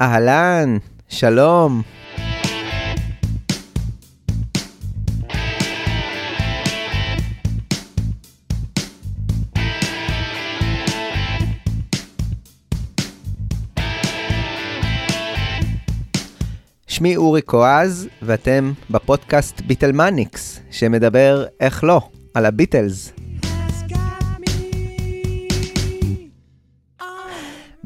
אהלן, שלום. שמי אורי קואז, ואתם בפודקאסט ביטלמניקס, שמדבר, איך לא, על הביטלס.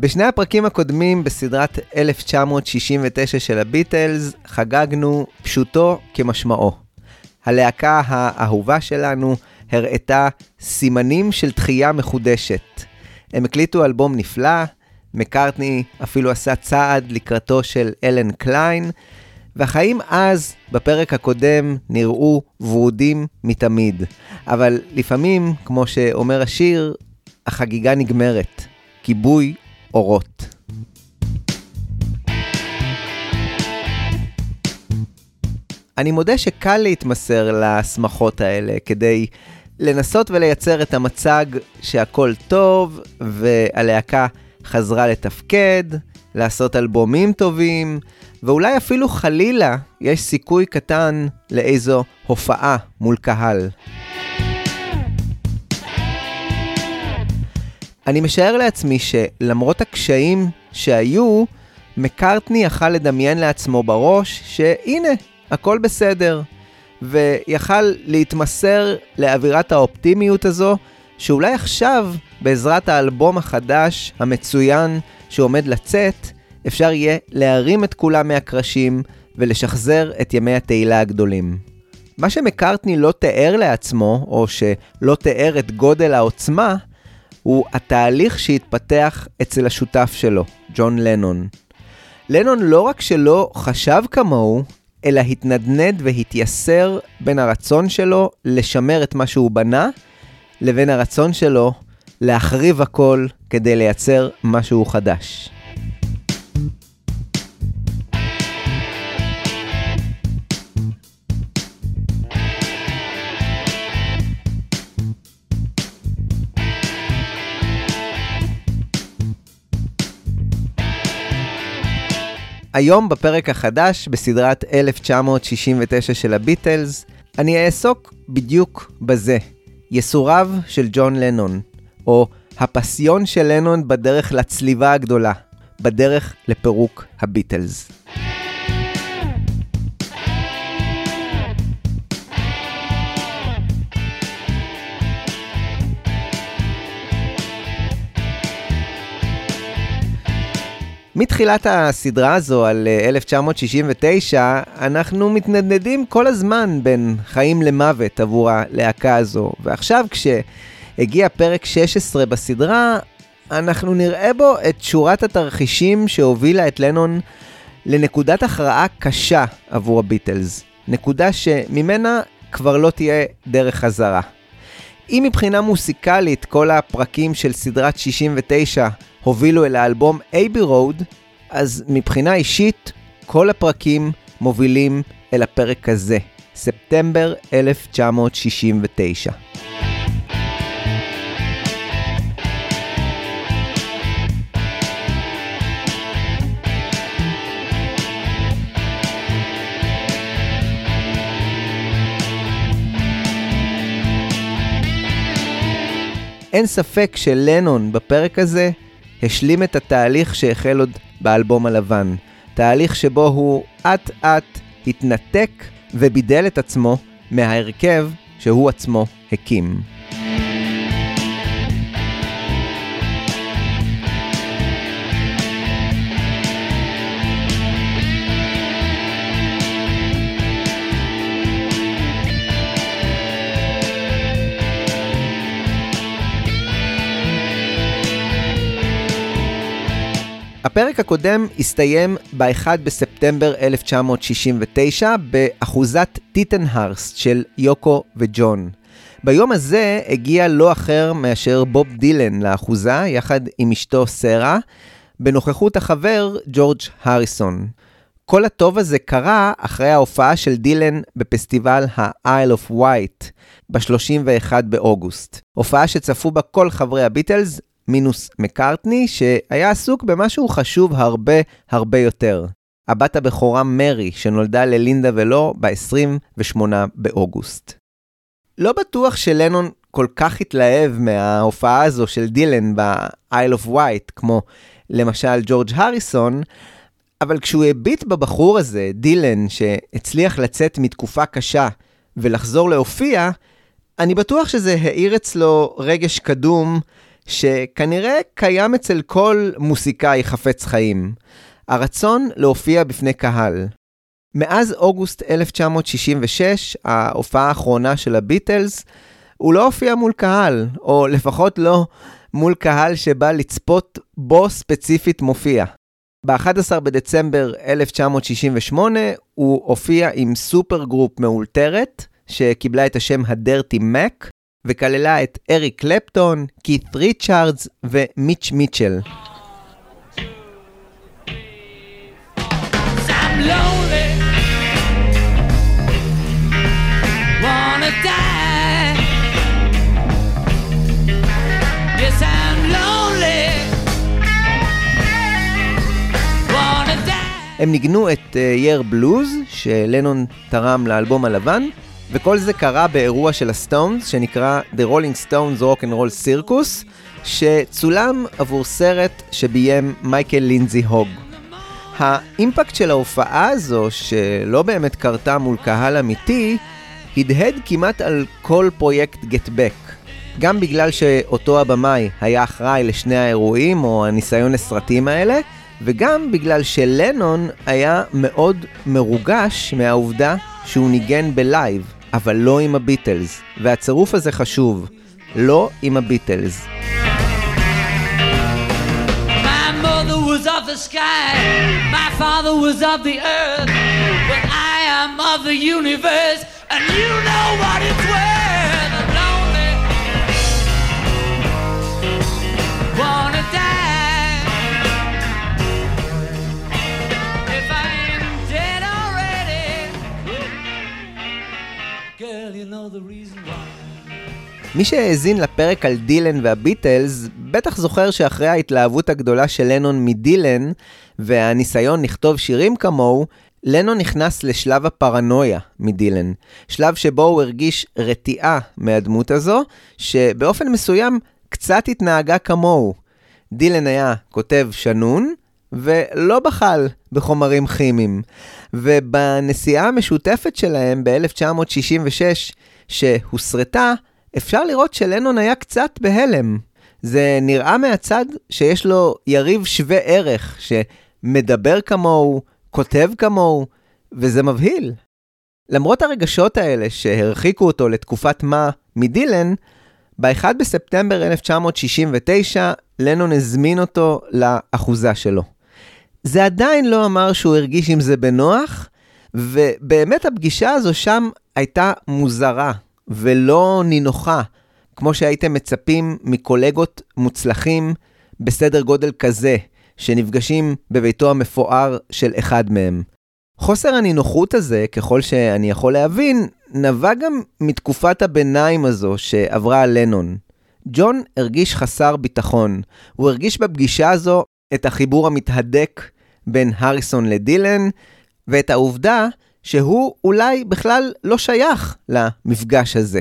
בשני הפרקים הקודמים בסדרת 1969 של הביטלס חגגנו פשוטו כמשמעו. הלהקה האהובה שלנו הראתה סימנים של תחייה מחודשת. הם הקליטו אלבום נפלא, מקארטני אפילו עשה צעד לקראתו של אלן קליין, והחיים אז, בפרק הקודם, נראו ורודים מתמיד. אבל לפעמים, כמו שאומר השיר, החגיגה נגמרת. כיבוי אורות. אני מודה שקל להתמסר לשמחות האלה כדי לנסות ולייצר את המצג שהכל טוב והלהקה חזרה לתפקד, לעשות אלבומים טובים, ואולי אפילו חלילה יש סיכוי קטן לאיזו הופעה מול קהל. אני משער לעצמי שלמרות הקשיים שהיו, מקארטני יכל לדמיין לעצמו בראש שהנה, הכל בסדר. ויכל להתמסר לאווירת האופטימיות הזו, שאולי עכשיו, בעזרת האלבום החדש, המצוין, שעומד לצאת, אפשר יהיה להרים את כולם מהקרשים ולשחזר את ימי התהילה הגדולים. מה שמקארטני לא תיאר לעצמו, או שלא תיאר את גודל העוצמה, הוא התהליך שהתפתח אצל השותף שלו, ג'ון לנון. לנון לא רק שלא חשב כמוהו, אלא התנדנד והתייסר בין הרצון שלו לשמר את מה שהוא בנה, לבין הרצון שלו להחריב הכל כדי לייצר משהו חדש. היום בפרק החדש בסדרת 1969 של הביטלס, אני אעסוק בדיוק בזה, יסוריו של ג'ון לנון, או הפסיון של לנון בדרך לצליבה הגדולה, בדרך לפירוק הביטלס. מתחילת הסדרה הזו על 1969, אה, אנחנו מתנדנדים כל הזמן בין חיים למוות עבור הלהקה הזו. ועכשיו כשהגיע פרק 16 בסדרה, אנחנו נראה בו את שורת התרחישים שהובילה את לנון לנקודת הכרעה קשה עבור הביטלס. נקודה שממנה כבר לא תהיה דרך חזרה. אם מבחינה מוסיקלית כל הפרקים של סדרת 69 הובילו אל האלבום אייבי רוד, אז מבחינה אישית, כל הפרקים מובילים אל הפרק הזה, ספטמבר 1969. אין ספק שלנון בפרק הזה השלים את התהליך שהחל עוד באלבום הלבן. תהליך שבו הוא אט אט התנתק ובידל את עצמו מההרכב שהוא עצמו הקים. הפרק הקודם הסתיים ב-1 בספטמבר 1969 באחוזת טיטנהרסט של יוקו וג'ון. ביום הזה הגיע לא אחר מאשר בוב דילן לאחוזה, יחד עם אשתו סרה, בנוכחות החבר ג'ורג' הריסון. כל הטוב הזה קרה אחרי ההופעה של דילן בפסטיבל ה-Isle of White ב-31 באוגוסט. הופעה שצפו בה כל חברי הביטלס מינוס מקארטני, שהיה עסוק במשהו חשוב הרבה הרבה יותר. הבת הבכורה מרי, שנולדה ללינדה ולו ב-28 באוגוסט. לא בטוח שלנון כל כך התלהב מההופעה הזו של דילן ב-Isle of Wight, כמו למשל ג'ורג' הריסון, אבל כשהוא הביט בבחור הזה, דילן, שהצליח לצאת מתקופה קשה ולחזור להופיע, אני בטוח שזה האיר אצלו רגש קדום, שכנראה קיים אצל כל מוסיקאי חפץ חיים. הרצון להופיע בפני קהל. מאז אוגוסט 1966, ההופעה האחרונה של הביטלס, הוא לא הופיע מול קהל, או לפחות לא מול קהל שבא לצפות בו ספציפית מופיע. ב-11 בדצמבר 1968 הוא הופיע עם super group מאולתרת, שקיבלה את השם ה Dirty Mac, וכללה את אריק קלפטון, קית' ריצ'ארדס ומיץ' מיטשל. הם ניגנו את Yer Blues, שלנון תרם לאלבום הלבן, וכל זה קרה באירוע של הסטונס, שנקרא The Rolling Stones Rock and Roll Circus, שצולם עבור סרט שביים מייקל לינזי הוג. האימפקט של ההופעה הזו, שלא באמת קרתה מול קהל אמיתי, הדהד כמעט על כל פרויקט Get Back. גם בגלל שאותו הבמאי היה אחראי לשני האירועים או הניסיון לסרטים האלה, וגם בגלל שלנון היה מאוד מרוגש מהעובדה שהוא ניגן בלייב, אבל לא עם הביטלס, והצירוף הזה חשוב, לא עם הביטלס. and you know what it's worth. מי שהאזין לפרק על דילן והביטלס, בטח זוכר שאחרי ההתלהבות הגדולה של לנון מדילן, והניסיון לכתוב שירים כמוהו, לנון נכנס לשלב הפרנויה מדילן. שלב שבו הוא הרגיש רתיעה מהדמות הזו, שבאופן מסוים קצת התנהגה כמוהו. דילן היה כותב שנון, ולא בחל בחומרים כימיים. ובנסיעה המשותפת שלהם ב-1966, שהוסרטה, אפשר לראות שלנון היה קצת בהלם. זה נראה מהצד שיש לו יריב שווה ערך, שמדבר כמוהו, כותב כמוהו, וזה מבהיל. למרות הרגשות האלה שהרחיקו אותו לתקופת מה מדילן, ב-1 בספטמבר 1969 לנון הזמין אותו לאחוזה שלו. זה עדיין לא אמר שהוא הרגיש עם זה בנוח, ובאמת הפגישה הזו שם הייתה מוזרה. ולא נינוחה, כמו שהייתם מצפים מקולגות מוצלחים בסדר גודל כזה, שנפגשים בביתו המפואר של אחד מהם. חוסר הנינוחות הזה, ככל שאני יכול להבין, נבע גם מתקופת הביניים הזו שעברה על לנון. ג'ון הרגיש חסר ביטחון. הוא הרגיש בפגישה הזו את החיבור המתהדק בין הריסון לדילן, ואת העובדה שהוא אולי בכלל לא שייך למפגש הזה.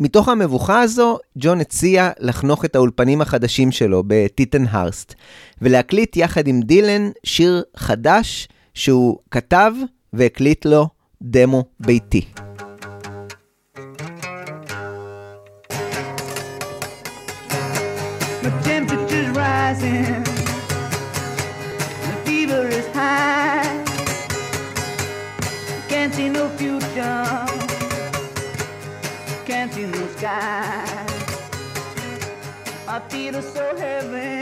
מתוך המבוכה הזו, ג'ון הציע לחנוך את האולפנים החדשים שלו בטיטן הרסט, ולהקליט יחד עם דילן שיר חדש שהוא כתב והקליט לו דמו ביתי. rising, sky. My feet are so heavy.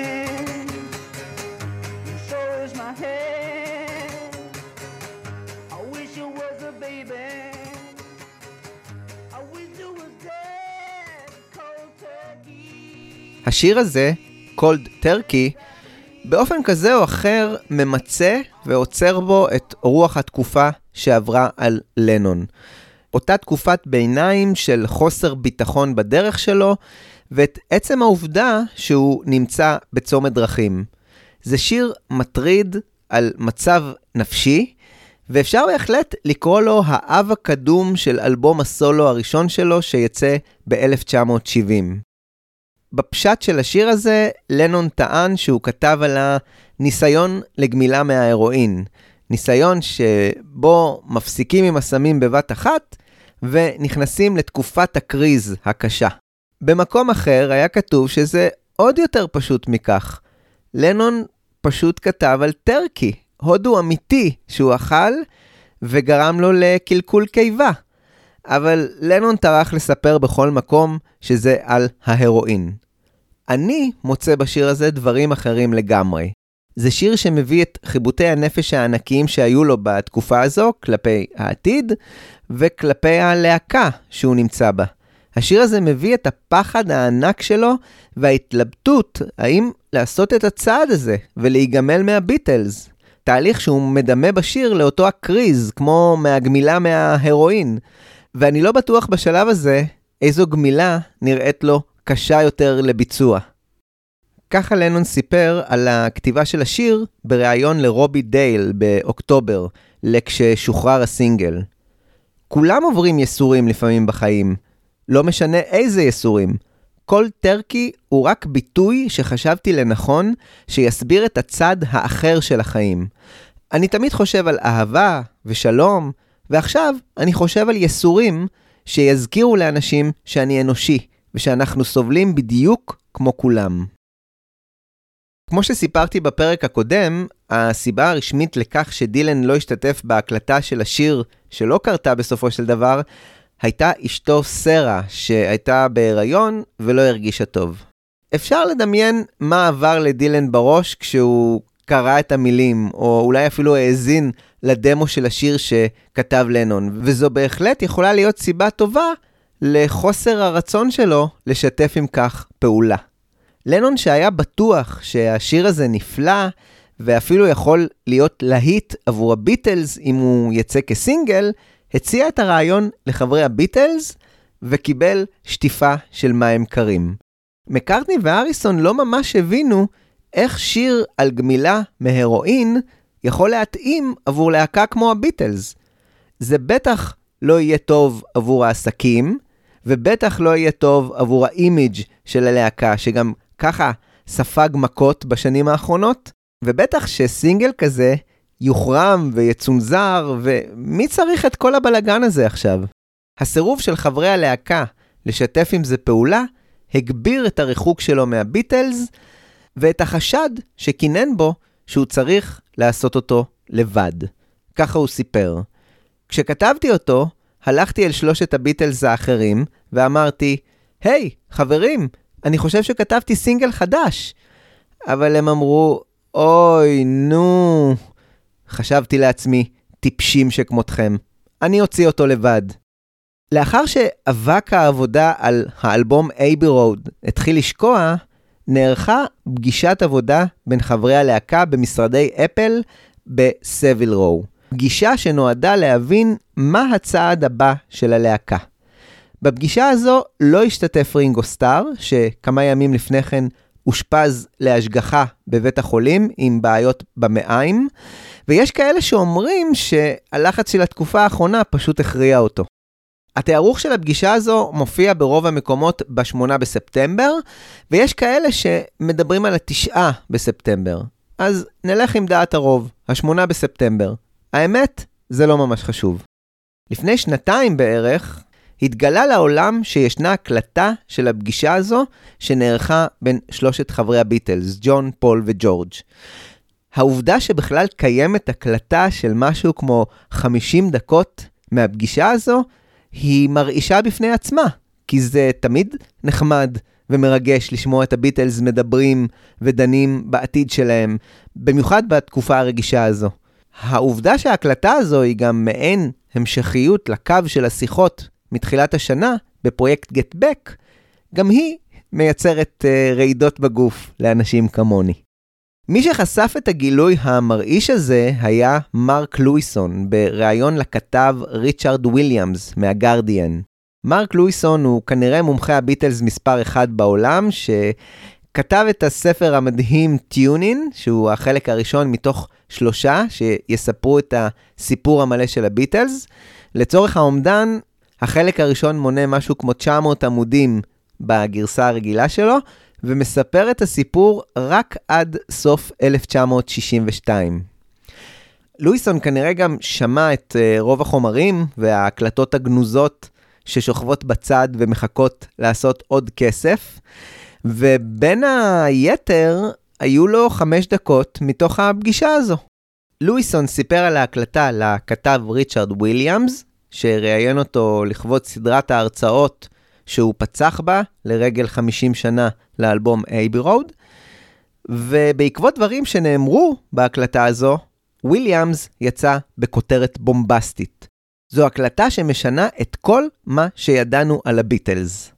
So is my head. I wish you was a baby. I wish you was dead. Cold turkey. השיר הזה, Cold Turkey, באופן כזה או אחר ממצה ועוצר בו את רוח התקופה שעברה על לנון. אותה תקופת ביניים של חוסר ביטחון בדרך שלו, ואת עצם העובדה שהוא נמצא בצומת דרכים. זה שיר מטריד על מצב נפשי, ואפשר בהחלט לקרוא לו האב הקדום של אלבום הסולו הראשון שלו שיצא ב-1970. בפשט של השיר הזה, לנון טען שהוא כתב על הניסיון לגמילה מההרואין. ניסיון שבו מפסיקים עם הסמים בבת אחת ונכנסים לתקופת הקריז הקשה. במקום אחר היה כתוב שזה עוד יותר פשוט מכך. לנון פשוט כתב על טרקי, הודו אמיתי שהוא אכל וגרם לו לקלקול קיבה. אבל לנון טרח לספר בכל מקום שזה על ההרואין. אני מוצא בשיר הזה דברים אחרים לגמרי. זה שיר שמביא את חיבוטי הנפש הענקיים שהיו לו בתקופה הזו כלפי העתיד וכלפי הלהקה שהוא נמצא בה. השיר הזה מביא את הפחד הענק שלו וההתלבטות האם לעשות את הצעד הזה ולהיגמל מהביטלס. תהליך שהוא מדמה בשיר לאותו הקריז, כמו מהגמילה מההרואין. ואני לא בטוח בשלב הזה איזו גמילה נראית לו קשה יותר לביצוע. ככה לנון סיפר על הכתיבה של השיר בריאיון לרובי דייל באוקטובר, לכששוחרר הסינגל. כולם עוברים יסורים לפעמים בחיים, לא משנה איזה יסורים. כל טרקי הוא רק ביטוי שחשבתי לנכון שיסביר את הצד האחר של החיים. אני תמיד חושב על אהבה ושלום, ועכשיו אני חושב על יסורים שיזכירו לאנשים שאני אנושי, ושאנחנו סובלים בדיוק כמו כולם. כמו שסיפרתי בפרק הקודם, הסיבה הרשמית לכך שדילן לא השתתף בהקלטה של השיר שלא קרתה בסופו של דבר, הייתה אשתו סרה, שהייתה בהיריון ולא הרגישה טוב. אפשר לדמיין מה עבר לדילן בראש כשהוא קרא את המילים, או אולי אפילו האזין לדמו של השיר שכתב לנון, וזו בהחלט יכולה להיות סיבה טובה לחוסר הרצון שלו לשתף עם כך פעולה. לנון שהיה בטוח שהשיר הזה נפלא, ואפילו יכול להיות להיט עבור הביטלס אם הוא יצא כסינגל, הציע את הרעיון לחברי הביטלס וקיבל שטיפה של מים קרים. מקארטני ואריסון לא ממש הבינו איך שיר על גמילה מהרואין יכול להתאים עבור להקה כמו הביטלס. זה בטח לא יהיה טוב עבור העסקים, ובטח לא יהיה טוב עבור האימיג' של הלהקה, שגם ככה ספג מכות בשנים האחרונות, ובטח שסינגל כזה יוחרם ויצונזר, ומי צריך את כל הבלגן הזה עכשיו? הסירוב של חברי הלהקה לשתף עם זה פעולה, הגביר את הריחוק שלו מהביטלס, ואת החשד שכינן בו שהוא צריך לעשות אותו לבד. ככה הוא סיפר. כשכתבתי אותו, הלכתי אל שלושת הביטלס האחרים, ואמרתי, היי, hey, חברים, אני חושב שכתבתי סינגל חדש. אבל הם אמרו, אוי, נו. חשבתי לעצמי, טיפשים שכמותכם. אני אוציא אותו לבד. לאחר שאבק העבודה על האלבום אייבי רוד התחיל לשקוע, נערכה פגישת עבודה בין חברי הלהקה במשרדי אפל בסביל רו. פגישה שנועדה להבין מה הצעד הבא של הלהקה. בפגישה הזו לא השתתף רינגו סטאר, שכמה ימים לפני כן אושפז להשגחה בבית החולים עם בעיות במעיים, ויש כאלה שאומרים שהלחץ של התקופה האחרונה פשוט הכריע אותו. התיארוך של הפגישה הזו מופיע ברוב המקומות ב-8 בספטמבר, ויש כאלה שמדברים על ה-9 בספטמבר. אז נלך עם דעת הרוב, ה-8 בספטמבר. האמת, זה לא ממש חשוב. לפני שנתיים בערך, התגלה לעולם שישנה הקלטה של הפגישה הזו שנערכה בין שלושת חברי הביטלס, ג'ון, פול וג'ורג'. העובדה שבכלל קיימת הקלטה של משהו כמו 50 דקות מהפגישה הזו, היא מרעישה בפני עצמה, כי זה תמיד נחמד ומרגש לשמוע את הביטלס מדברים ודנים בעתיד שלהם, במיוחד בתקופה הרגישה הזו. העובדה שההקלטה הזו היא גם מעין המשכיות לקו של השיחות מתחילת השנה בפרויקט Back, גם היא מייצרת uh, רעידות בגוף לאנשים כמוני. מי שחשף את הגילוי המרעיש הזה היה מרק לואיסון, בריאיון לכתב ריצ'רד וויליאמס מהגרדיאן. מרק לואיסון הוא כנראה מומחה הביטלס מספר אחד בעולם, שכתב את הספר המדהים טיונין, שהוא החלק הראשון מתוך שלושה, שיספרו את הסיפור המלא של הביטלס. לצורך האומדן, החלק הראשון מונה משהו כמו 900 עמודים בגרסה הרגילה שלו, ומספר את הסיפור רק עד סוף 1962. לואיסון כנראה גם שמע את uh, רוב החומרים וההקלטות הגנוזות ששוכבות בצד ומחכות לעשות עוד כסף, ובין היתר היו לו חמש דקות מתוך הפגישה הזו. לואיסון סיפר על ההקלטה לכתב ריצ'רד וויליאמס, שראיין אותו לכבוד סדרת ההרצאות שהוא פצח בה לרגל 50 שנה לאלבום Abbey Road, ובעקבות דברים שנאמרו בהקלטה הזו, וויליאמס יצא בכותרת בומבסטית. זו הקלטה שמשנה את כל מה שידענו על הביטלס.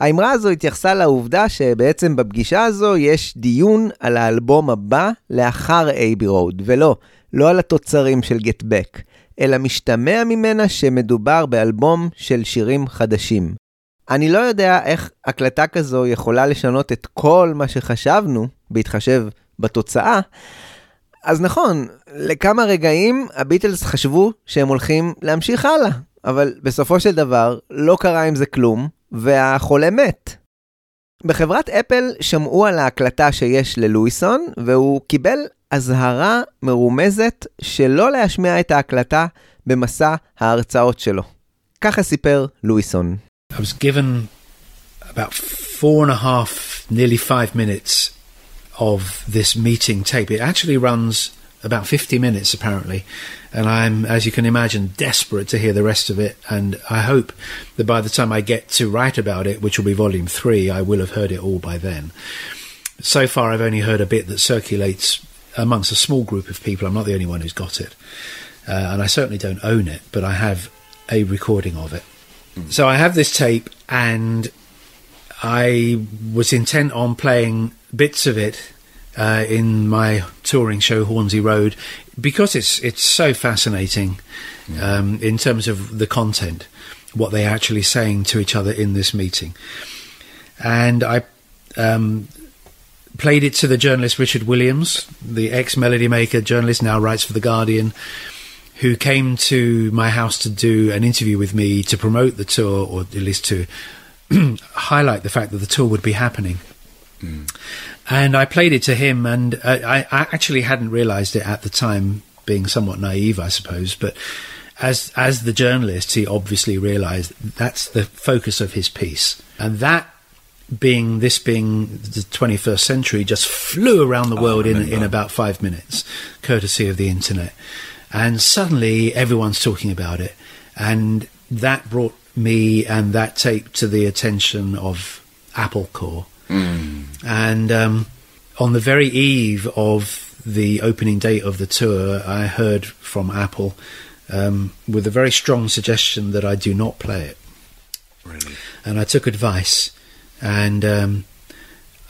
האמרה הזו התייחסה לעובדה שבעצם בפגישה הזו יש דיון על האלבום הבא לאחר אייבי רוד, ולא, לא על התוצרים של גט בק, אלא משתמע ממנה שמדובר באלבום של שירים חדשים. אני לא יודע איך הקלטה כזו יכולה לשנות את כל מה שחשבנו, בהתחשב בתוצאה. אז נכון, לכמה רגעים הביטלס חשבו שהם הולכים להמשיך הלאה, אבל בסופו של דבר לא קרה עם זה כלום, והחולה מת. בחברת אפל שמעו על ההקלטה שיש ללואיסון, והוא קיבל אזהרה מרומזת שלא להשמיע את ההקלטה במסע ההרצאות שלו. ככה סיפר לואיסון. I was given about four and a half, nearly five minutes of this meeting tape. It actually runs about 50 minutes apparently and i'm as you can imagine desperate to hear the rest of it and i hope that by the time i get to write about it which will be volume 3 i will have heard it all by then so far i've only heard a bit that circulates amongst a small group of people i'm not the only one who's got it uh, and i certainly don't own it but i have a recording of it. So I have this tape, and I was intent on playing bits of it uh, in my touring show Hornsey Road because it's it's so fascinating um, in terms of the content, what they're actually saying to each other in this meeting, and I. Um, played it to the journalist Richard Williams, the ex Melody Maker journalist, now writes for The Guardian, who came to my house to do an interview with me to promote the tour, or at least to highlight the fact that the tour would be happening. Mm. And I played it to him, and I, I actually hadn't realised it at the time, being somewhat naive, I suppose. But as as the journalist, he obviously realised that's the focus of his piece, and that being this being the 21st century just flew around the world in in about five minutes, courtesy of the internet and suddenly everyone's talking about it, and that brought me and that tape to the attention of Apple Core, mm. and um, on the very eve of the opening date of the tour, I heard from Apple um, with a very strong suggestion that I do not play it. Really? And I took advice, and um,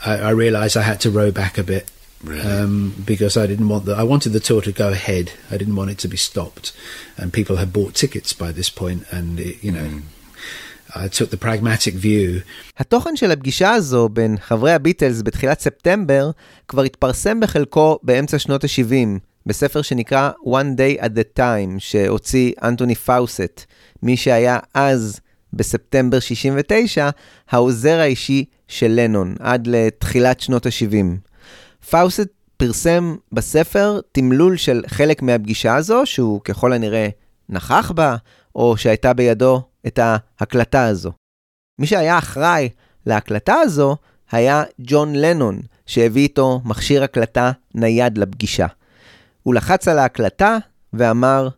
I, I realised I had to row back a bit Really? Um, because I didn't want the, I wanted the tour to go ahead. I didn't want it to be stopped, and people had bought tickets by this point, and it, you know. Mm. I took the pragmatic view. התוכן של הפגישה הזו בין חברי הביטלס בתחילת ספטמבר כבר התפרסם בחלקו באמצע שנות ה-70, בספר שנקרא One Day at the Time, שהוציא אנטוני פאוסט, מי שהיה אז, בספטמבר 69, העוזר האישי של לנון, עד לתחילת שנות ה-70. פאוסט פרסם בספר תמלול של חלק מהפגישה הזו, שהוא ככל הנראה נכח בה, או שהייתה בידו את ההקלטה הזו. מי שהיה אחראי להקלטה הזו היה ג'ון לנון, שהביא איתו מכשיר הקלטה נייד לפגישה. הוא לחץ על ההקלטה ואמר,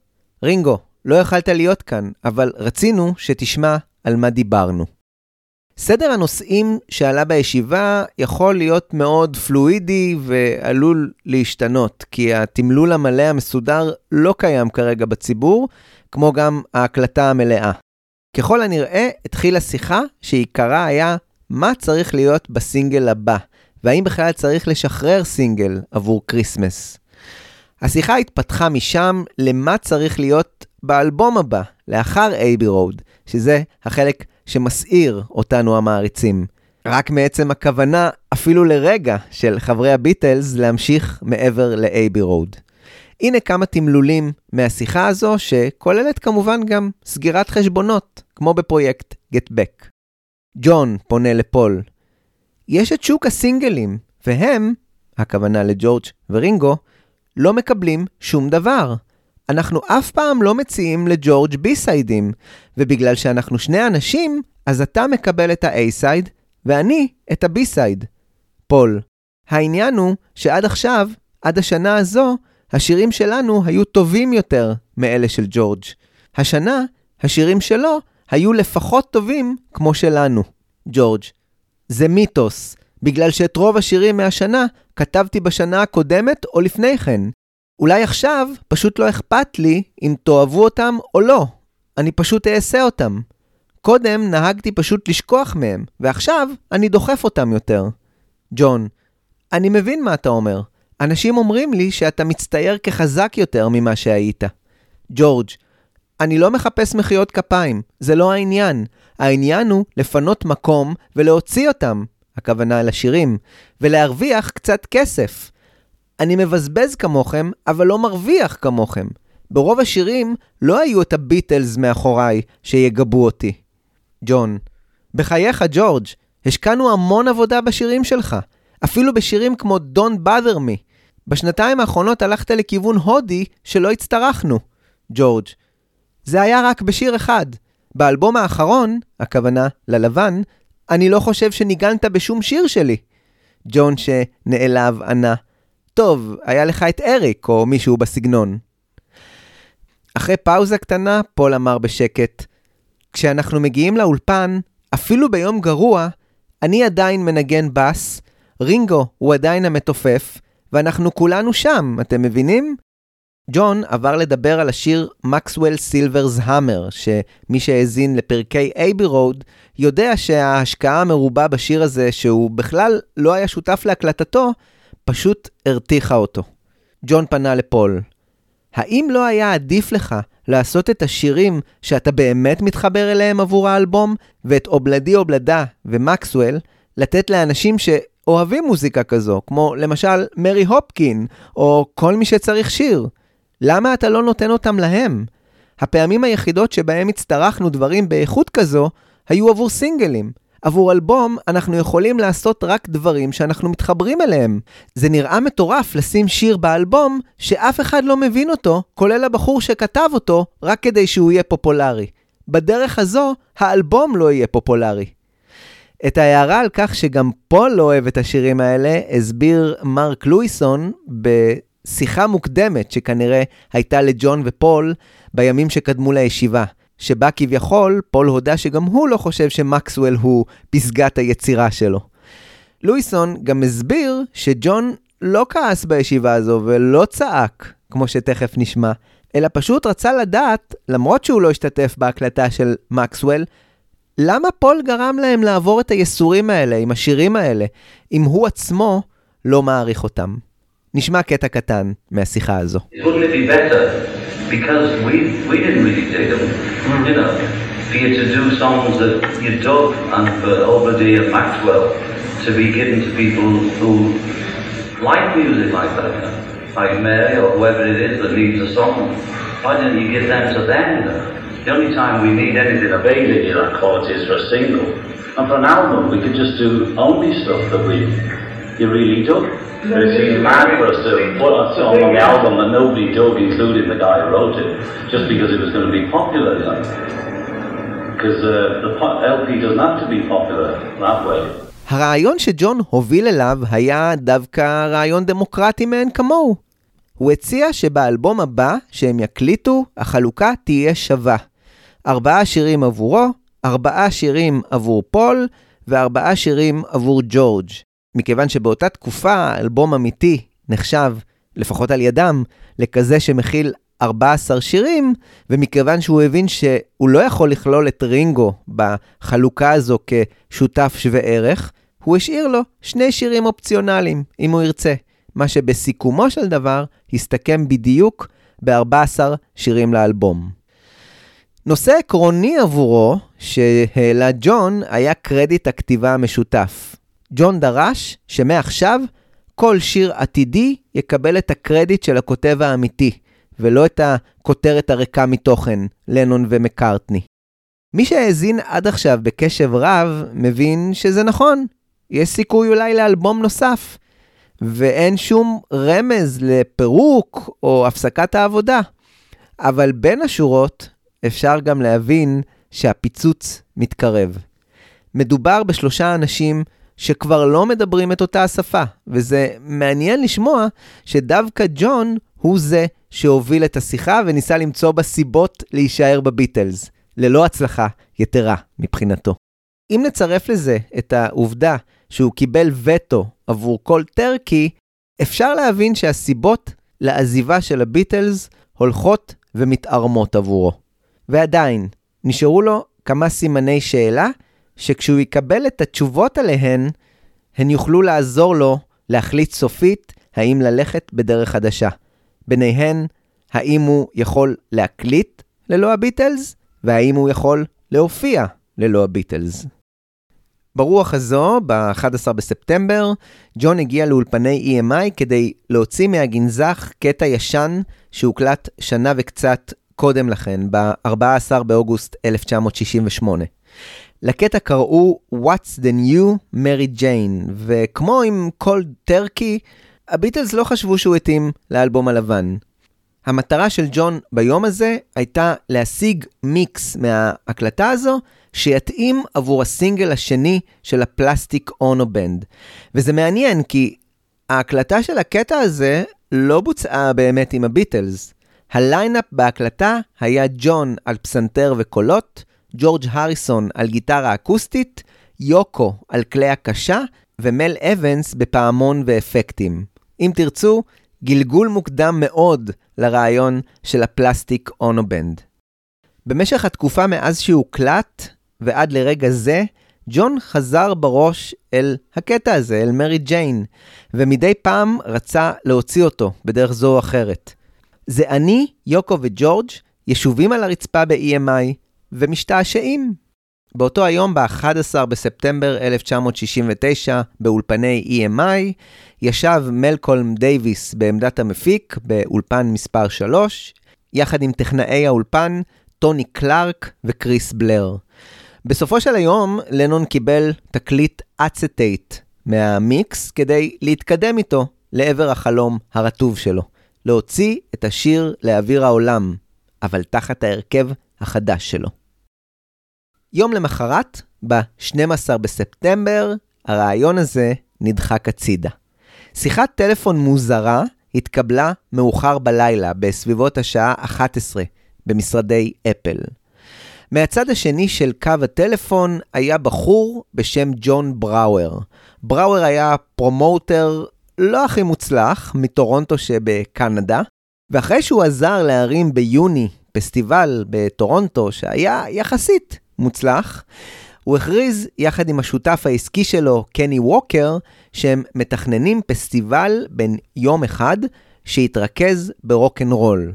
רינגו, לא יכלת להיות כאן, אבל רצינו שתשמע על מה דיברנו. סדר הנושאים שעלה בישיבה יכול להיות מאוד פלואידי ועלול להשתנות, כי התמלול המלא המסודר לא קיים כרגע בציבור, כמו גם ההקלטה המלאה. ככל הנראה, התחילה שיחה שעיקרה היה מה צריך להיות בסינגל הבא, והאם בכלל צריך לשחרר סינגל עבור Christmas. השיחה התפתחה משם למה צריך להיות באלבום הבא, לאחר Abbey Road, שזה החלק שמסעיר אותנו המעריצים. רק מעצם הכוונה, אפילו לרגע, של חברי הביטלס להמשיך מעבר ל Abbey Road. הנה כמה תמלולים מהשיחה הזו, שכוללת כמובן גם סגירת חשבונות, כמו בפרויקט Get Back. ג'ון פונה לפול. יש את שוק הסינגלים, והם, הכוונה לג'ורג' ורינגו, לא מקבלים שום דבר. אנחנו אף פעם לא מציעים לג'ורג' בי-סיידים, ובגלל שאנחנו שני אנשים, אז אתה מקבל את ה-A-סייד, ואני את ה-B-סייד. פול, העניין הוא שעד עכשיו, עד השנה הזו, השירים שלנו היו טובים יותר מאלה של ג'ורג'. השנה, השירים שלו היו לפחות טובים כמו שלנו. ג'ורג', זה מיתוס, בגלל שאת רוב השירים מהשנה כתבתי בשנה הקודמת או לפני כן. אולי עכשיו פשוט לא אכפת לי אם תאהבו אותם או לא. אני פשוט אעשה אותם. קודם נהגתי פשוט לשכוח מהם, ועכשיו אני דוחף אותם יותר. ג'ון, אני מבין מה אתה אומר. אנשים אומרים לי שאתה מצטייר כחזק יותר ממה שהיית. ג'ורג', אני לא מחפש מחיאות כפיים, זה לא העניין. העניין הוא לפנות מקום ולהוציא אותם, הכוונה אל השירים, ולהרוויח קצת כסף. אני מבזבז כמוכם, אבל לא מרוויח כמוכם. ברוב השירים לא היו את הביטלס מאחוריי שיגבו אותי. ג'ון, בחייך, ג'ורג', השקענו המון עבודה בשירים שלך. אפילו בשירים כמו Don't Bother Me. בשנתיים האחרונות הלכת לכיוון הודי שלא הצטרכנו. ג'ורג', זה היה רק בשיר אחד. באלבום האחרון, הכוונה ללבן, אני לא חושב שניגנת בשום שיר שלי. ג'ון שנעלב ענה, טוב, היה לך את אריק או מישהו בסגנון. אחרי פאוזה קטנה, פול אמר בשקט, כשאנחנו מגיעים לאולפן, אפילו ביום גרוע, אני עדיין מנגן בס, רינגו הוא עדיין המתופף, ואנחנו כולנו שם, אתם מבינים? ג'ון עבר לדבר על השיר מקסוול סילברס המר, שמי שהאזין לפרקי אייבי רוד, יודע שההשקעה המרובה בשיר הזה, שהוא בכלל לא היה שותף להקלטתו, פשוט הרתיחה אותו. ג'ון פנה לפול. האם לא היה עדיף לך לעשות את השירים שאתה באמת מתחבר אליהם עבור האלבום, ואת אובלדי אובלדה ומקסוול, לתת לאנשים שאוהבים מוזיקה כזו, כמו למשל מרי הופקין, או כל מי שצריך שיר? למה אתה לא נותן אותם להם? הפעמים היחידות שבהם הצטרכנו דברים באיכות כזו, היו עבור סינגלים. עבור אלבום אנחנו יכולים לעשות רק דברים שאנחנו מתחברים אליהם. זה נראה מטורף לשים שיר באלבום שאף אחד לא מבין אותו, כולל הבחור שכתב אותו, רק כדי שהוא יהיה פופולרי. בדרך הזו, האלבום לא יהיה פופולרי. את ההערה על כך שגם פול לא אוהב את השירים האלה, הסביר מרק לואיסון בשיחה מוקדמת שכנראה הייתה לג'ון ופול בימים שקדמו לישיבה. שבה כביכול פול הודה שגם הוא לא חושב שמקסוול הוא פסגת היצירה שלו. לואיסון גם הסביר שג'ון לא כעס בישיבה הזו ולא צעק, כמו שתכף נשמע, אלא פשוט רצה לדעת, למרות שהוא לא השתתף בהקלטה של מקסוול, למה פול גרם להם לעבור את הייסורים האלה עם השירים האלה, אם הוא עצמו לא מעריך אותם. נשמע קטע קטן מהשיחה הזו. Because we we didn't really dig them, mm. you know. For you to do songs that you dug and for Obadiah Maxwell to be given to people who like music like that, like Mary or whoever it is that needs a song. Why didn't you give them to them? The only time we need anything of A that quality is for a single. And for an album, we could just do only stuff that we really dug. But it seems mad for us to put a song on the album that nobody dug, including the guy who wrote it, just because it was going to be popular, you. Because uh, the LP doesn't have to be popular that way. הרעיון שג'ון הוביל אליו היה דווקא רעיון דמוקרטי מאין כמוהו. הוא הציע שבאלבום הבא שהם יקליטו, החלוקה תהיה שווה. ארבעה שירים עבורו, ארבעה שירים עבור פול, וארבעה שירים עבור ג'ורג'. מכיוון שבאותה תקופה אלבום אמיתי נחשב, לפחות על ידם, לכזה שמכיל 14 שירים, ומכיוון שהוא הבין שהוא לא יכול לכלול את רינגו בחלוקה הזו כשותף שווה ערך, הוא השאיר לו שני שירים אופציונליים, אם הוא ירצה, מה שבסיכומו של דבר הסתכם בדיוק ב-14 שירים לאלבום. נושא עקרוני עבורו שהעלה ג'ון היה קרדיט הכתיבה המשותף. ג'ון דרש שמעכשיו כל שיר עתידי יקבל את הקרדיט של הכותב האמיתי, ולא את הכותרת הריקה מתוכן, לנון ומקארטני. מי שהאזין עד עכשיו בקשב רב, מבין שזה נכון. יש סיכוי אולי לאלבום נוסף, ואין שום רמז לפירוק או הפסקת העבודה. אבל בין השורות אפשר גם להבין שהפיצוץ מתקרב. מדובר בשלושה אנשים שכבר לא מדברים את אותה השפה, וזה מעניין לשמוע שדווקא ג'ון הוא זה שהוביל את השיחה וניסה למצוא בה סיבות להישאר בביטלס, ללא הצלחה יתרה מבחינתו. אם נצרף לזה את העובדה שהוא קיבל וטו עבור כל טרקי, אפשר להבין שהסיבות לעזיבה של הביטלס הולכות ומתערמות עבורו. ועדיין, נשארו לו כמה סימני שאלה, שכשהוא יקבל את התשובות עליהן, הן יוכלו לעזור לו להחליט סופית האם ללכת בדרך חדשה. ביניהן, האם הוא יכול להקליט ללא הביטלס, והאם הוא יכול להופיע ללא הביטלס. ברוח הזו, ב-11 בספטמבר, ג'ון הגיע לאולפני EMI כדי להוציא מהגנזך קטע ישן שהוקלט שנה וקצת קודם לכן, ב-14 באוגוסט 1968. לקטע קראו What's the New Mary Jane, וכמו עם כל טרקי, הביטלס לא חשבו שהוא התאים לאלבום הלבן. המטרה של ג'ון ביום הזה הייתה להשיג מיקס מההקלטה הזו שיתאים עבור הסינגל השני של ה Plastic Ono Band. וזה מעניין כי ההקלטה של הקטע הזה לא בוצעה באמת עם הביטלס. ה lineup בהקלטה היה ג'ון על פסנתר וקולות, ג'ורג' הריסון על גיטרה אקוסטית, יוקו על כלי הקשה ומל אבנס בפעמון ואפקטים. אם תרצו, גלגול מוקדם מאוד לרעיון של הפלסטיק אונו בנד. במשך התקופה מאז שהוקלט ועד לרגע זה, ג'ון חזר בראש אל הקטע הזה, אל מרי ג'יין, ומדי פעם רצה להוציא אותו בדרך זו או אחרת. זה אני, יוקו וג'ורג', ישובים על הרצפה ב-EMI ומשתעשעים. באותו היום, ב-11 בספטמבר 1969, באולפני EMI, ישב מלקולם דייוויס בעמדת המפיק, באולפן מספר 3, יחד עם טכנאי האולפן, טוני קלארק וקריס בלר. בסופו של היום, לנון קיבל תקליט אצטייט מהמיקס כדי להתקדם איתו לעבר החלום הרטוב שלו, להוציא את השיר לאוויר העולם, אבל תחת ההרכב החדש שלו. יום למחרת, ב-12 בספטמבר, הרעיון הזה נדחק הצידה. שיחת טלפון מוזרה התקבלה מאוחר בלילה, בסביבות השעה 11, במשרדי אפל. מהצד השני של קו הטלפון היה בחור בשם ג'ון בראואר. בראואר היה פרומוטר לא הכי מוצלח מטורונטו שבקנדה, ואחרי שהוא עזר להרים ביוני פסטיבל בטורונטו שהיה יחסית מוצלח, הוא הכריז יחד עם השותף העסקי שלו, קני ווקר, שהם מתכננים פסטיבל בין יום אחד שיתרכז ברוקנרול.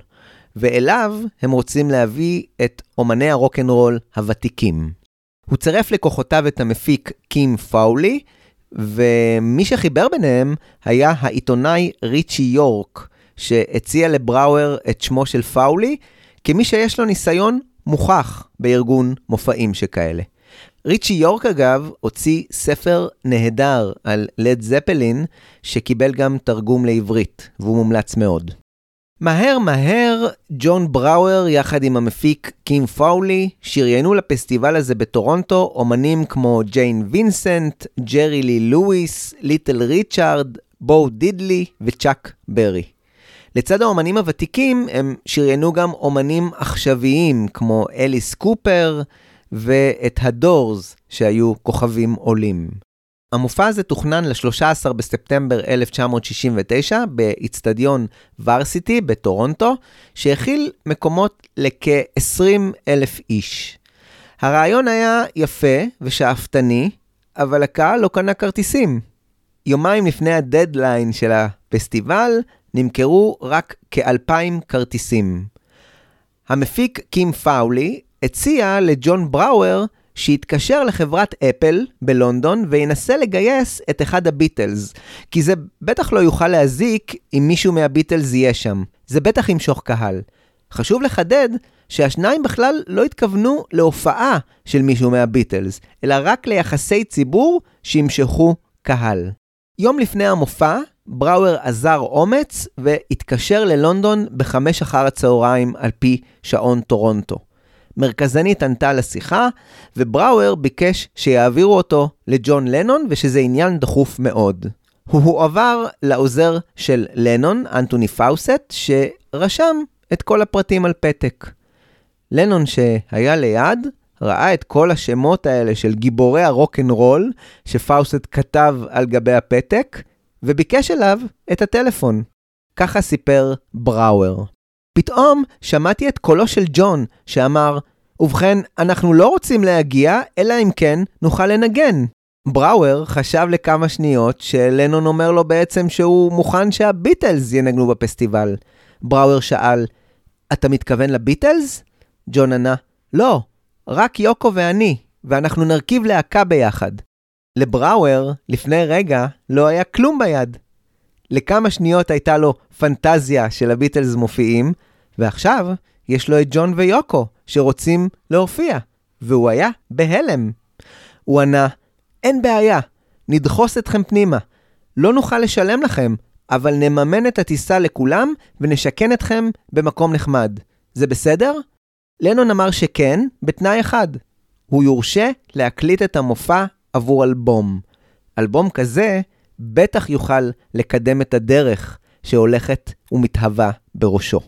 ואליו הם רוצים להביא את אומני הרוקנרול הוותיקים. הוא צירף לכוחותיו את המפיק קים פאולי, ומי שחיבר ביניהם היה העיתונאי ריצ'י יורק, שהציע לבראואר את שמו של פאולי, כמי שיש לו ניסיון מוכח בארגון מופעים שכאלה. ריצ'י יורק אגב הוציא ספר נהדר על לד זפלין, שקיבל גם תרגום לעברית, והוא מומלץ מאוד. מהר מהר, ג'ון בראואר יחד עם המפיק קים פאולי שריינו לפסטיבל הזה בטורונטו אומנים כמו ג'ין וינסנט, ג'רי לי לואיס, ליטל ריצ'ארד, בו דידלי וצ'אק ברי. לצד האומנים הוותיקים הם שריינו גם אומנים עכשוויים כמו אליס קופר ואת הדורס שהיו כוכבים עולים. המופע הזה תוכנן ל-13 בספטמבר 1969 באיצטדיון ורסיטי בטורונטו, שהכיל מקומות לכ-20 אלף איש. הרעיון היה יפה ושאפתני, אבל הקהל לא קנה כרטיסים. יומיים לפני הדדליין של הפסטיבל, נמכרו רק כאלפיים כרטיסים. המפיק קים פאולי הציע לג'ון בראואר שיתקשר לחברת אפל בלונדון וינסה לגייס את אחד הביטלס, כי זה בטח לא יוכל להזיק אם מישהו מהביטלס יהיה שם. זה בטח ימשוך קהל. חשוב לחדד שהשניים בכלל לא התכוונו להופעה של מישהו מהביטלס, אלא רק ליחסי ציבור שימשכו קהל. יום לפני המופע, בראואר אזר אומץ והתקשר ללונדון בחמש אחר הצהריים על פי שעון טורונטו. מרכזנית ענתה לשיחה, ובראואר ביקש שיעבירו אותו לג'ון לנון ושזה עניין דחוף מאוד. הוא הועבר לעוזר של לנון, אנטוני פאוסט, שרשם את כל הפרטים על פתק. לנון שהיה ליד, ראה את כל השמות האלה של גיבורי הרוקנרול שפאוסט כתב על גבי הפתק, וביקש אליו את הטלפון. ככה סיפר בראואר. פתאום שמעתי את קולו של ג'ון, שאמר, ובכן, אנחנו לא רוצים להגיע, אלא אם כן נוכל לנגן. בראואר חשב לכמה שניות שלנון אומר לו בעצם שהוא מוכן שהביטלס ינגנו בפסטיבל. בראואר שאל, אתה מתכוון לביטלס? ג'ון ענה, לא, רק יוקו ואני, ואנחנו נרכיב להקה ביחד. לבראואר, לפני רגע, לא היה כלום ביד. לכמה שניות הייתה לו פנטזיה של הביטלס מופיעים, ועכשיו יש לו את ג'ון ויוקו שרוצים להופיע, והוא היה בהלם. הוא ענה, אין בעיה, נדחוס אתכם פנימה. לא נוכל לשלם לכם, אבל נממן את הטיסה לכולם ונשכן אתכם במקום נחמד. זה בסדר? לנון אמר שכן, בתנאי אחד. הוא יורשה להקליט את המופע עבור אלבום. אלבום כזה בטח יוכל לקדם את הדרך שהולכת ומתהווה בראשו.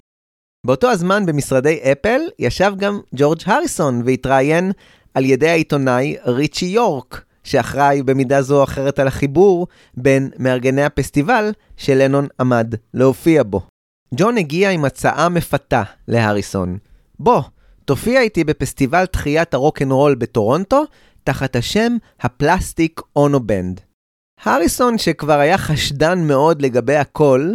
באותו הזמן במשרדי אפל ישב גם ג'ורג' הריסון והתראיין על ידי העיתונאי ריצ'י יורק, שאחראי במידה זו או אחרת על החיבור בין מארגני הפסטיבל שלנון עמד להופיע בו. ג'ון הגיע עם הצעה מפתה להריסון. בוא, תופיע איתי בפסטיבל תחיית הרוקנרול בטורונטו, תחת השם הפלסטיק אונו בנד. הריסון, שכבר היה חשדן מאוד לגבי הכל,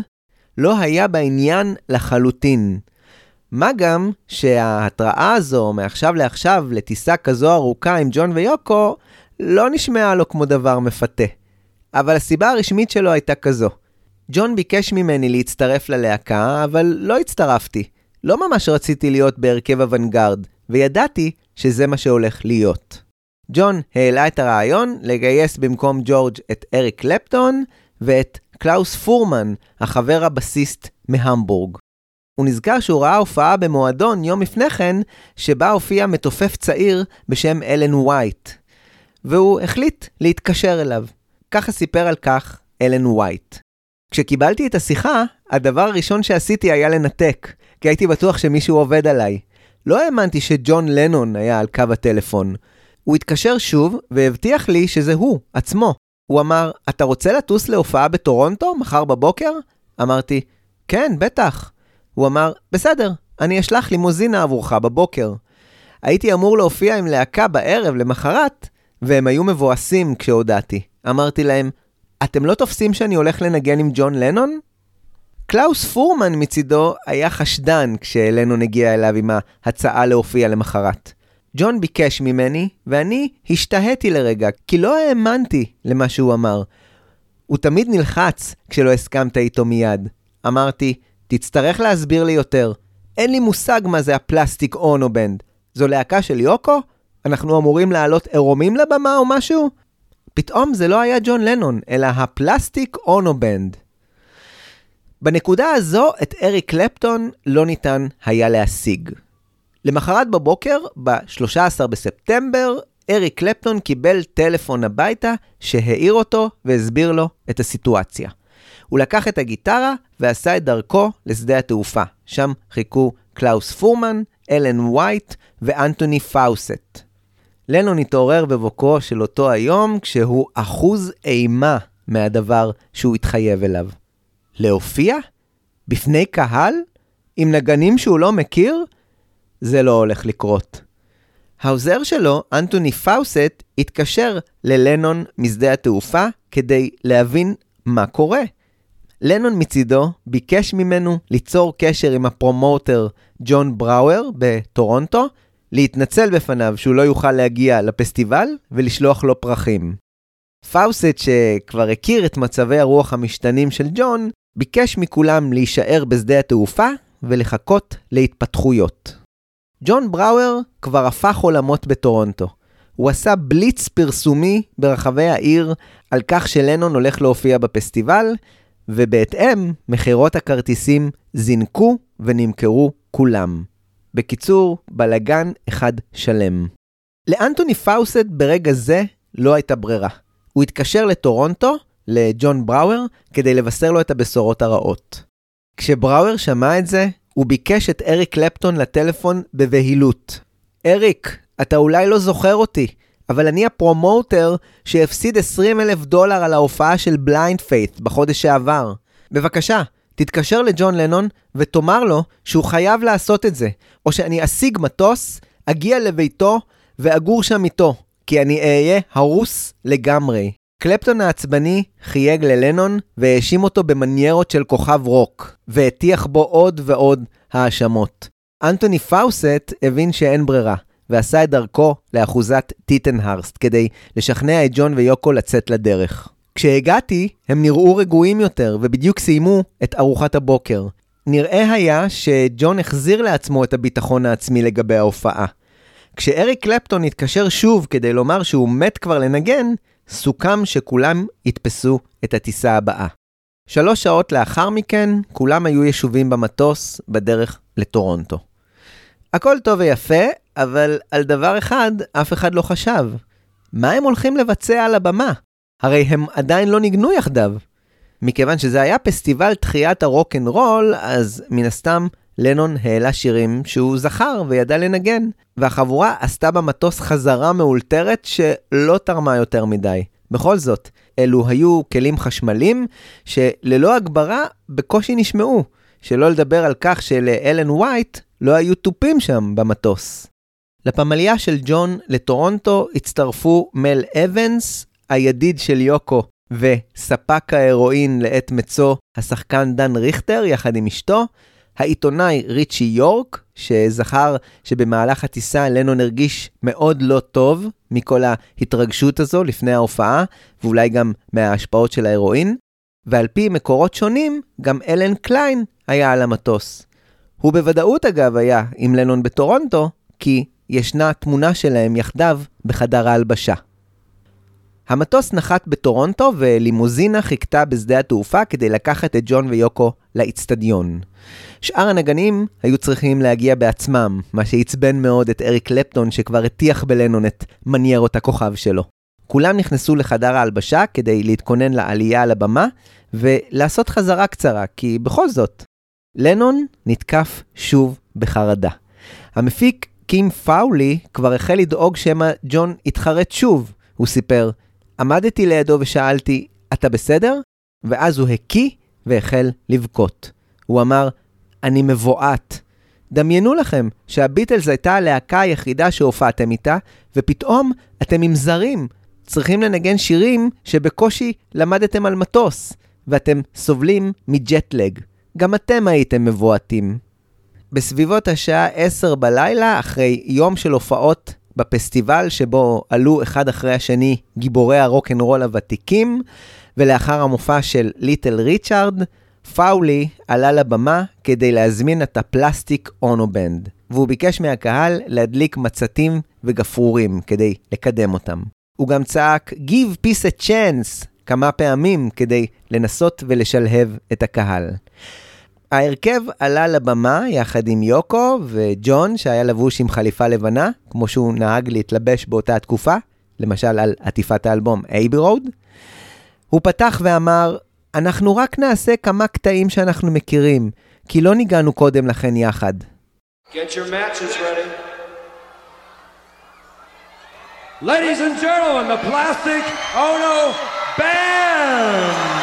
לא היה בעניין לחלוטין. מה גם שההתראה הזו מעכשיו לעכשיו לטיסה כזו ארוכה עם ג'ון ויוקו לא נשמעה לו כמו דבר מפתה. אבל הסיבה הרשמית שלו הייתה כזו. ג'ון ביקש ממני להצטרף ללהקה, אבל לא הצטרפתי. לא ממש רציתי להיות בהרכב אוונגרד, וידעתי שזה מה שהולך להיות. ג'ון העלה את הרעיון לגייס במקום ג'ורג' את אריק קלפטון ואת קלאוס פורמן, החבר הבסיסט מהמבורג. הוא נזכר שהוא ראה הופעה במועדון יום לפני כן, שבה הופיע מתופף צעיר בשם אלן וייט. והוא החליט להתקשר אליו. ככה סיפר על כך אלן וייט. כשקיבלתי את השיחה, הדבר הראשון שעשיתי היה לנתק, כי הייתי בטוח שמישהו עובד עליי. לא האמנתי שג'ון לנון היה על קו הטלפון. הוא התקשר שוב והבטיח לי שזה הוא, עצמו. הוא אמר, אתה רוצה לטוס להופעה בטורונטו מחר בבוקר? אמרתי, כן, בטח. הוא אמר, בסדר, אני אשלח לימוזינה עבורך בבוקר. הייתי אמור להופיע עם להקה בערב למחרת, והם היו מבואסים כשהודעתי. אמרתי להם, אתם לא תופסים שאני הולך לנגן עם ג'ון לנון? קלאוס פורמן מצידו היה חשדן כשלנון הגיע אליו עם ההצעה להופיע למחרת. ג'ון ביקש ממני, ואני השתהיתי לרגע, כי לא האמנתי למה שהוא אמר. הוא תמיד נלחץ כשלא הסכמת איתו מיד. אמרתי, תצטרך להסביר לי יותר. אין לי מושג מה זה הפלסטיק אונו בנד. זו להקה של יוקו? אנחנו אמורים להעלות עירומים לבמה או משהו? פתאום זה לא היה ג'ון לנון, אלא הפלסטיק אונו בנד. בנקודה הזו את אריק קלפטון לא ניתן היה להשיג. למחרת בבוקר, ב-13 בספטמבר, אריק קלפטון קיבל טלפון הביתה שהעיר אותו והסביר לו את הסיטואציה. הוא לקח את הגיטרה ועשה את דרכו לשדה התעופה. שם חיכו קלאוס פורמן, אלן וייט ואנטוני פאוסט. לנון התעורר בבוקרו של אותו היום כשהוא אחוז אימה מהדבר שהוא התחייב אליו. להופיע? בפני קהל? עם נגנים שהוא לא מכיר? זה לא הולך לקרות. העוזר שלו, אנטוני פאוסט, התקשר ללנון משדה התעופה כדי להבין מה קורה. לנון מצידו ביקש ממנו ליצור קשר עם הפרומוטר ג'ון בראואר בטורונטו, להתנצל בפניו שהוא לא יוכל להגיע לפסטיבל ולשלוח לו פרחים. פאוסט, שכבר הכיר את מצבי הרוח המשתנים של ג'ון, ביקש מכולם להישאר בשדה התעופה ולחכות להתפתחויות. ג'ון בראואר כבר הפך עולמות בטורונטו. הוא עשה בליץ פרסומי ברחבי העיר על כך שלנון הולך להופיע בפסטיבל, ובהתאם, מכירות הכרטיסים זינקו ונמכרו כולם. בקיצור, בלגן אחד שלם. לאנטוני פאוסט ברגע זה לא הייתה ברירה. הוא התקשר לטורונטו, לג'ון בראואר, כדי לבשר לו את הבשורות הרעות. כשבראואר שמע את זה, הוא ביקש את אריק קלפטון לטלפון בבהילות. אריק, אתה אולי לא זוכר אותי, אבל אני הפרומוטר שהפסיד 20 אלף דולר על ההופעה של בליינד פיית' בחודש שעבר. בבקשה, תתקשר לג'ון לנון ותאמר לו שהוא חייב לעשות את זה, או שאני אשיג מטוס, אגיע לביתו ואגור שם איתו, כי אני אהיה הרוס לגמרי. קלפטון העצבני חייג ללנון והאשים אותו במניירות של כוכב רוק, והטיח בו עוד ועוד האשמות. אנטוני פאוסט הבין שאין ברירה, ועשה את דרכו לאחוזת טיטנהרסט כדי לשכנע את ג'ון ויוקו לצאת לדרך. כשהגעתי, הם נראו רגועים יותר, ובדיוק סיימו את ארוחת הבוקר. נראה היה שג'ון החזיר לעצמו את הביטחון העצמי לגבי ההופעה. כשאריק קלפטון התקשר שוב כדי לומר שהוא מת כבר לנגן, סוכם שכולם יתפסו את הטיסה הבאה. שלוש שעות לאחר מכן, כולם היו ישובים במטוס בדרך לטורונטו. הכל טוב ויפה, אבל על דבר אחד אף אחד לא חשב. מה הם הולכים לבצע על הבמה? הרי הם עדיין לא ניגנו יחדיו. מכיוון שזה היה פסטיבל תחיית הרוק אנד רול, אז מן הסתם לנון העלה שירים שהוא זכר וידע לנגן, והחבורה עשתה במטוס חזרה מאולתרת שלא תרמה יותר מדי. בכל זאת, אלו היו כלים חשמליים שללא הגברה בקושי נשמעו, שלא לדבר על כך שלאלן וייט לא היו תופים שם במטוס. לפמליה של ג'ון לטורונטו הצטרפו מל אבנס, הידיד של יוקו וספק ההרואין לעת מצו, השחקן דן ריכטר יחד עם אשתו, העיתונאי ריצ'י יורק, שזכר שבמהלך הטיסה לנון הרגיש מאוד לא טוב מכל ההתרגשות הזו לפני ההופעה, ואולי גם מההשפעות של ההרואין, ועל פי מקורות שונים, גם אלן קליין היה על המטוס. הוא בוודאות אגב היה עם לנון בטורונטו, כי ישנה תמונה שלהם יחדיו בחדר ההלבשה. המטוס נחת בטורונטו ולימוזינה חיכתה בשדה התעופה כדי לקחת את ג'ון ויוקו לאיצטדיון. שאר הנגנים היו צריכים להגיע בעצמם, מה שעצבן מאוד את אריק קלפטון שכבר הטיח בלנון את מניירות הכוכב שלו. כולם נכנסו לחדר ההלבשה כדי להתכונן לעלייה על הבמה ולעשות חזרה קצרה, כי בכל זאת, לנון נתקף שוב בחרדה. המפיק קים פאולי כבר החל לדאוג שמא ג'ון יתחרט שוב, הוא סיפר. עמדתי לידו ושאלתי, אתה בסדר? ואז הוא הקיא והחל לבכות. הוא אמר, אני מבועת. דמיינו לכם שהביטלס הייתה הלהקה היחידה שהופעתם איתה, ופתאום אתם עם זרים, צריכים לנגן שירים שבקושי למדתם על מטוס, ואתם סובלים מג'טלג. גם אתם הייתם מבועתים. בסביבות השעה 10 בלילה, אחרי יום של הופעות בפסטיבל שבו עלו אחד אחרי השני גיבורי הרוקנרול הוותיקים, ולאחר המופע של ליטל ריצ'ארד, פאולי עלה לבמה כדי להזמין את הפלסטיק אונו בנד, והוא ביקש מהקהל להדליק מצתים וגפרורים כדי לקדם אותם. הוא גם צעק Give peace a chance כמה פעמים כדי לנסות ולשלהב את הקהל. ההרכב עלה לבמה יחד עם יוקו וג'ון, שהיה לבוש עם חליפה לבנה, כמו שהוא נהג להתלבש באותה התקופה, למשל על עטיפת האלבום אייבי רוד. הוא פתח ואמר, אנחנו רק נעשה כמה קטעים שאנחנו מכירים, כי לא ניגענו קודם לכן יחד. Get your matches ready. Ladies and gentlemen, the Plastic Ono Band!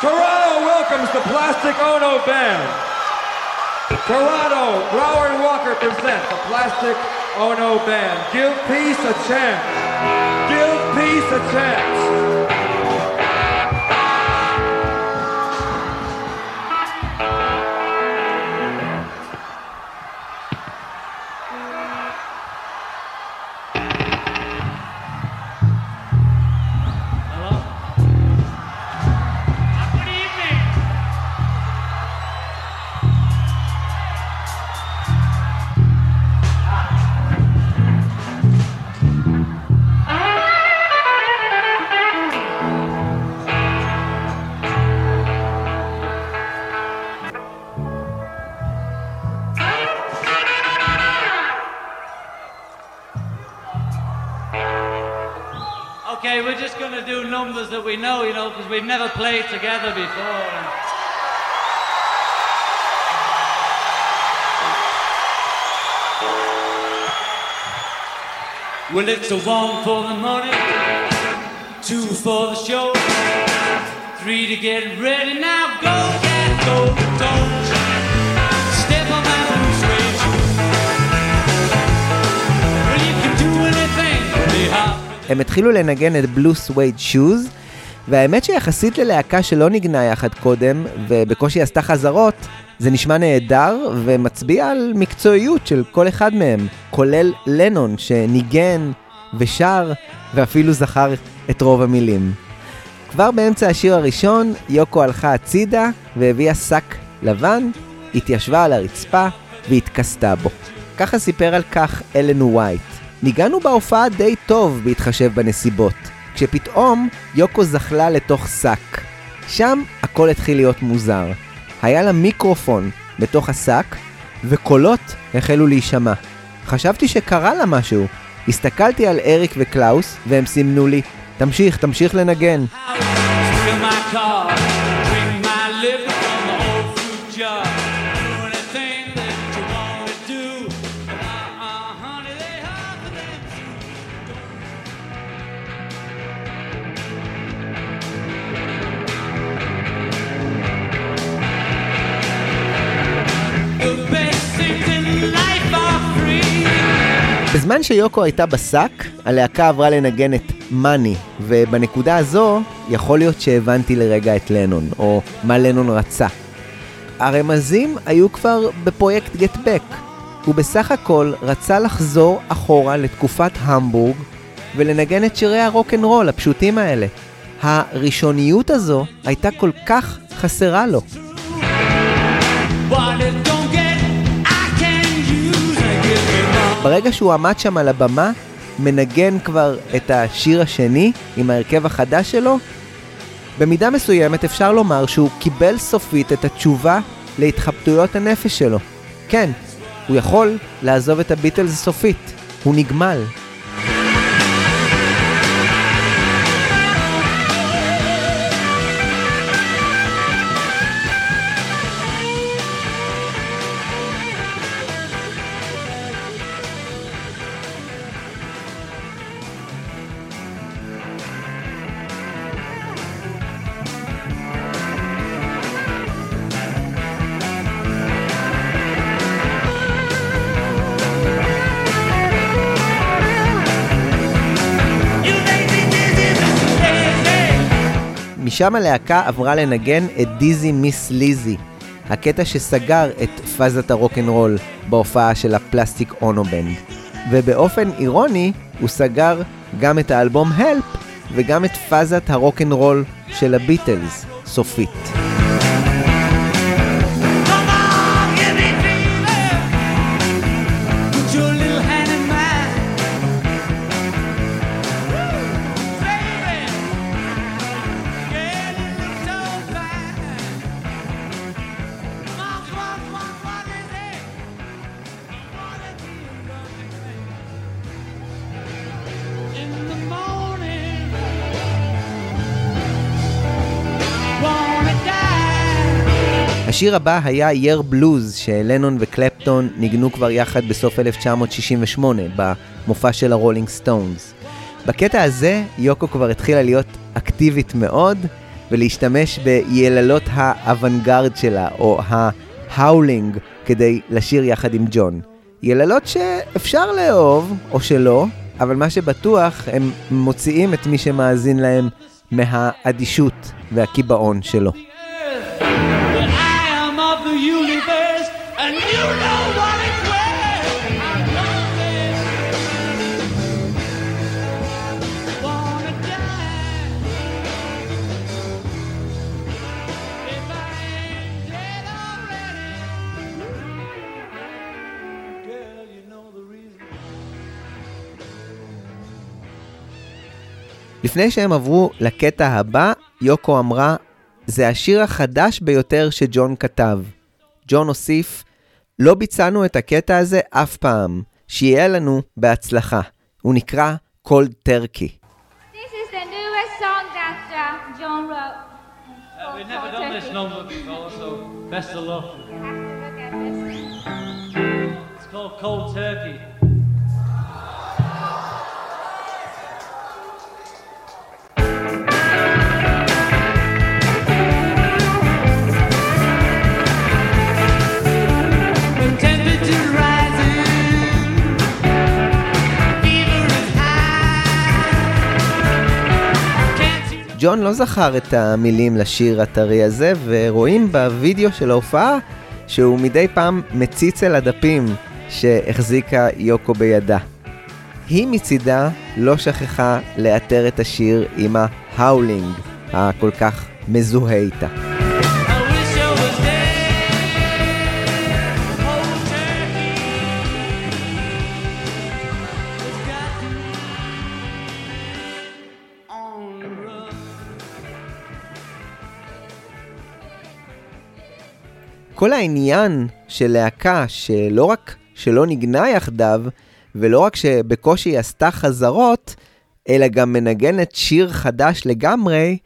Toronto welcomes the Plastic Ono Band. Toronto, Brower and Walker present the Plastic Ono Band. Give peace a chance. Give peace a chance. Okay, we're just going to do numbers that we know, you know, because we've never played together before. Well, it's a one for the money, two for the show, three to get ready. Now go, get go, הם התחילו לנגן את בלו סווייד שוז, והאמת שיחסית ללהקה שלא ניגנה יחד קודם, ובקושי עשתה חזרות, זה נשמע נהדר ומצביע על מקצועיות של כל אחד מהם, כולל לנון שניגן ושר ואפילו זכר את רוב המילים. כבר באמצע השיר הראשון, יוקו הלכה הצידה והביאה שק לבן, התיישבה על הרצפה והתכסתה בו. ככה סיפר על כך אלן ווייט. ניגענו בהופעה די טוב בהתחשב בנסיבות, כשפתאום יוקו זחלה לתוך שק. שם הכל התחיל להיות מוזר. היה לה מיקרופון בתוך השק, וקולות החלו להישמע. חשבתי שקרה לה משהו. הסתכלתי על אריק וקלאוס, והם סימנו לי, תמשיך, תמשיך לנגן. Fill בזמן שיוקו הייתה בשק, הלהקה עברה לנגן את מאני, ובנקודה הזו יכול להיות שהבנתי לרגע את לנון, או מה לנון רצה. הרמזים היו כבר בפרויקט גט בק. הוא בסך הכל רצה לחזור אחורה לתקופת המבורג ולנגן את שירי הרוקנרול הפשוטים האלה. הראשוניות הזו הייתה כל כך חסרה לו. What ברגע שהוא עמד שם על הבמה, מנגן כבר את השיר השני עם ההרכב החדש שלו, במידה מסוימת אפשר לומר שהוא קיבל סופית את התשובה להתחבטויות הנפש שלו. כן, הוא יכול לעזוב את הביטלס סופית, הוא נגמל. משם הלהקה עברה לנגן את Dizzy Miss Lizzy, הקטע שסגר את פאזת הרוקנרול בהופעה של ה Plastic Ono Band. ובאופן אירוני, הוא סגר גם את האלבום Help וגם את פאזת הרוקנרול של הביטלס, סופית. השיר הבא היה Yer Blues, שלנון וקלפטון ניגנו כבר יחד בסוף 1968, במופע של הרולינג סטונס. בקטע הזה, יוקו כבר התחילה להיות אקטיבית מאוד, ולהשתמש ביללות האוונגרד שלה, או ה howling, כדי לשיר יחד עם ג'ון. יללות שאפשר לאהוב, או שלא, אבל מה שבטוח, הם מוציאים את מי שמאזין להם מהאדישות והקיבעון שלו. לפני שהם עברו לקטע הבא, יוקו אמרה, זה השיר החדש ביותר שג'ון כתב. ג'ון הוסיף, לא ביצענו את הקטע הזה אף פעם, שיהיה לנו בהצלחה. הוא נקרא John wrote. Uh, we've never done this number before, so best of luck. You have to look at this. It's called Cold Turkey. ג'ון לא זכר את המילים לשיר הטרי הזה, ורואים בווידאו של ההופעה שהוא מדי פעם מציץ אל הדפים שהחזיקה יוקו בידה. היא מצידה לא שכחה לאתר את השיר עם ההאולינג, הכל כך מזוהה איתה. כל העניין של להקה שלא רק שלא ניגנה יחדיו, ולא רק שבקושי עשתה חזרות, אלא גם מנגנת שיר חדש לגמרי,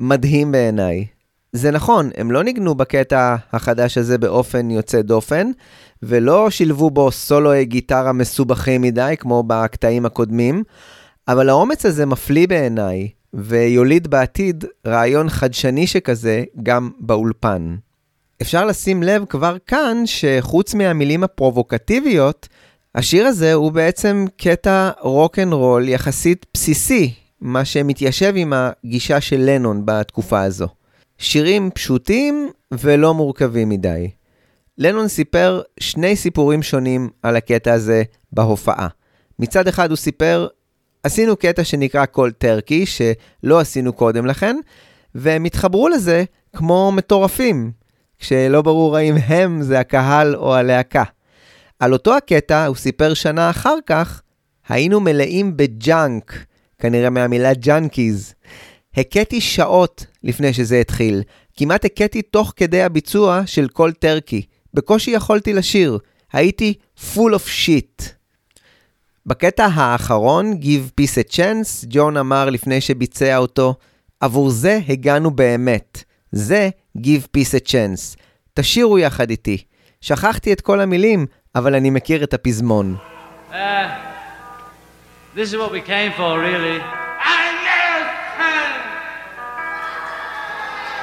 מדהים בעיניי. זה נכון, הם לא ניגנו בקטע החדש הזה באופן יוצא דופן, ולא שילבו בו סולואי גיטרה מסובכים מדי, כמו בקטעים הקודמים, אבל האומץ הזה מפליא בעיניי, ויוליד בעתיד רעיון חדשני שכזה גם באולפן. אפשר לשים לב כבר כאן שחוץ מהמילים הפרובוקטיביות, השיר הזה הוא בעצם קטע רוק אנד רול יחסית בסיסי, מה שמתיישב עם הגישה של לנון בתקופה הזו. שירים פשוטים ולא מורכבים מדי. לנון סיפר שני סיפורים שונים על הקטע הזה בהופעה. מצד אחד הוא סיפר, עשינו קטע שנקרא Cold Turkey, שלא עשינו קודם לכן, והם התחברו לזה כמו מטורפים, כשלא ברור האם הם זה הקהל או הלהקה. על אותו הקטע הוא סיפר שנה אחר כך, היינו מלאים ב junk, כנראה מהמילה junkies. הקאתי שעות לפני שזה התחיל, כמעט הקאתי תוך כדי הביצוע של Cold Turkey. בקושי יכולתי לשיר, הייתי full of shit. בקטע האחרון, Give Peace a Chance, ג'ון אמר לפני שביצע אותו, עבור זה הגענו באמת. זה Give Peace a Chance. תשירו יחד איתי. שכחתי את כל המילים, אבל אני מכיר את הפזמון. Uh, this is what we came for, really.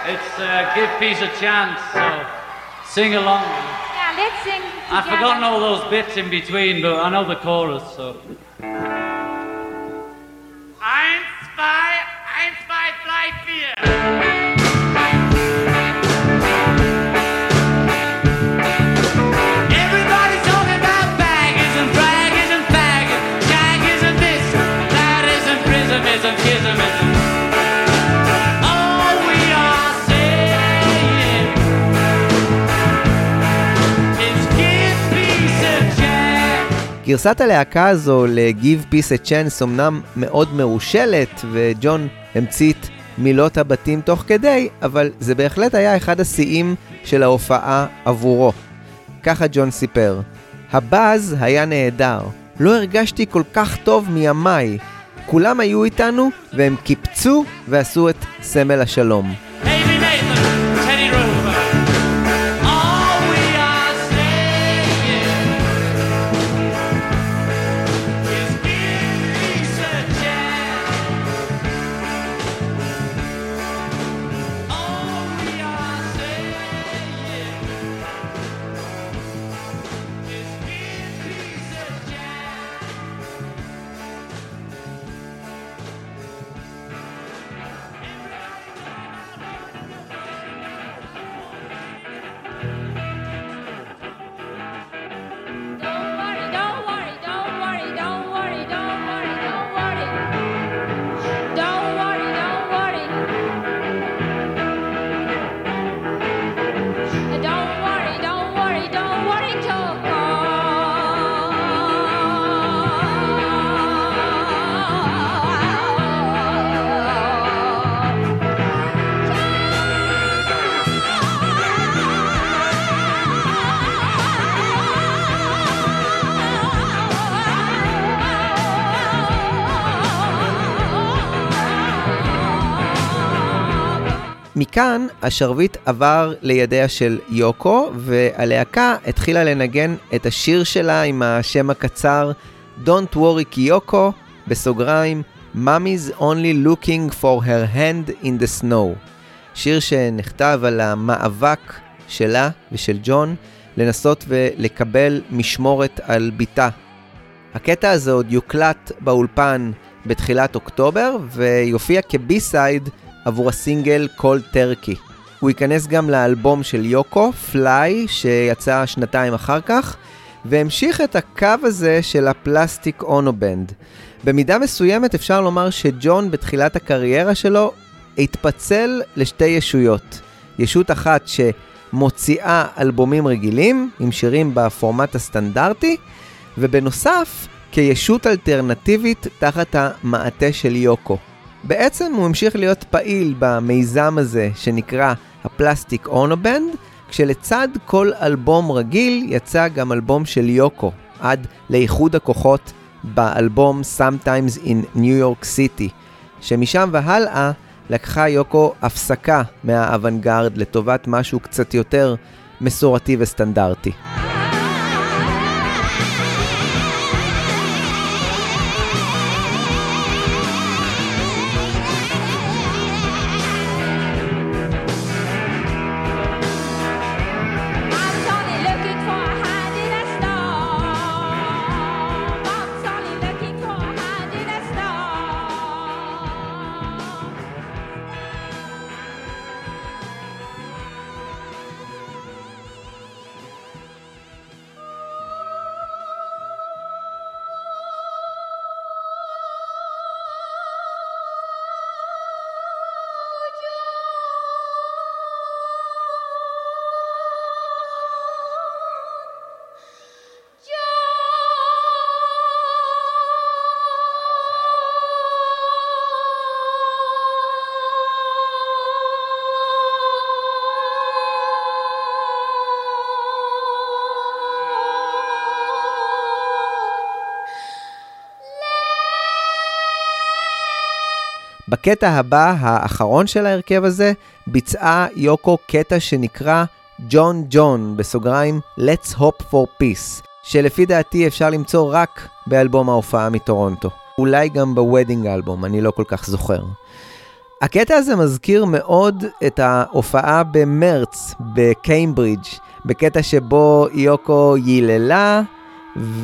It's uh, give peace a chance, so sing along. Yeah, let's sing together. I've forgotten all those bits in between, but I know the chorus, so. Eins, zwei, eins, zwei, drei, vier. גרסת הלהקה הזו ל-Give Peace a Chance אמנם מאוד מרושלת, וג'ון המציא את מילות הבתים תוך כדי, אבל זה בהחלט היה אחד השיאים של ההופעה עבורו. ככה ג'ון סיפר, הבאז היה נהדר, לא הרגשתי כל כך טוב מימיי. כולם היו איתנו, והם קיפצו ועשו את סמל השלום. מכאן השרביט עבר לידיה של יוקו, והלהקה התחילה לנגן את השיר שלה עם השם הקצר Don't worry קיוקו, בסוגריים, Mommy's only looking for her hand in the snow. שיר שנכתב על המאבק שלה ושל ג'ון לנסות ולקבל משמורת על בתה. הקטע הזה עוד יוקלט באולפן בתחילת אוקטובר, ויופיע כ B-side עבור הסינגל Cold Turkey. הוא ייכנס גם לאלבום של יוקו, Fly, שיצא שנתיים אחר כך, והמשיך את הקו הזה של ה Plastic Ono Band. במידה מסוימת אפשר לומר שג'ון בתחילת הקריירה שלו התפצל לשתי ישויות. ישות אחת שמוציאה אלבומים רגילים, עם שירים בפורמט הסטנדרטי, ובנוסף, כישות אלטרנטיבית תחת המעטה של יוקו. בעצם הוא המשיך להיות פעיל במיזם הזה שנקרא הפלסטיק אונובנד, כשלצד כל אלבום רגיל יצא גם אלבום של יוקו, עד לאיחוד הכוחות באלבום Sometimes in New York City, שמשם והלאה לקחה יוקו הפסקה מהאוונגרד לטובת משהו קצת יותר מסורתי וסטנדרטי. בקטע הבא, האחרון של ההרכב הזה, ביצעה יוקו קטע שנקרא ג'ון ג'ון, בסוגריים Let's Hope for Peace, שלפי דעתי אפשר למצוא רק באלבום ההופעה מטורונטו. אולי גם ב Wedding Album, אני לא כל כך זוכר. הקטע הזה מזכיר מאוד את ההופעה במרץ בקיימברידג', בקטע שבו יוקו ייללה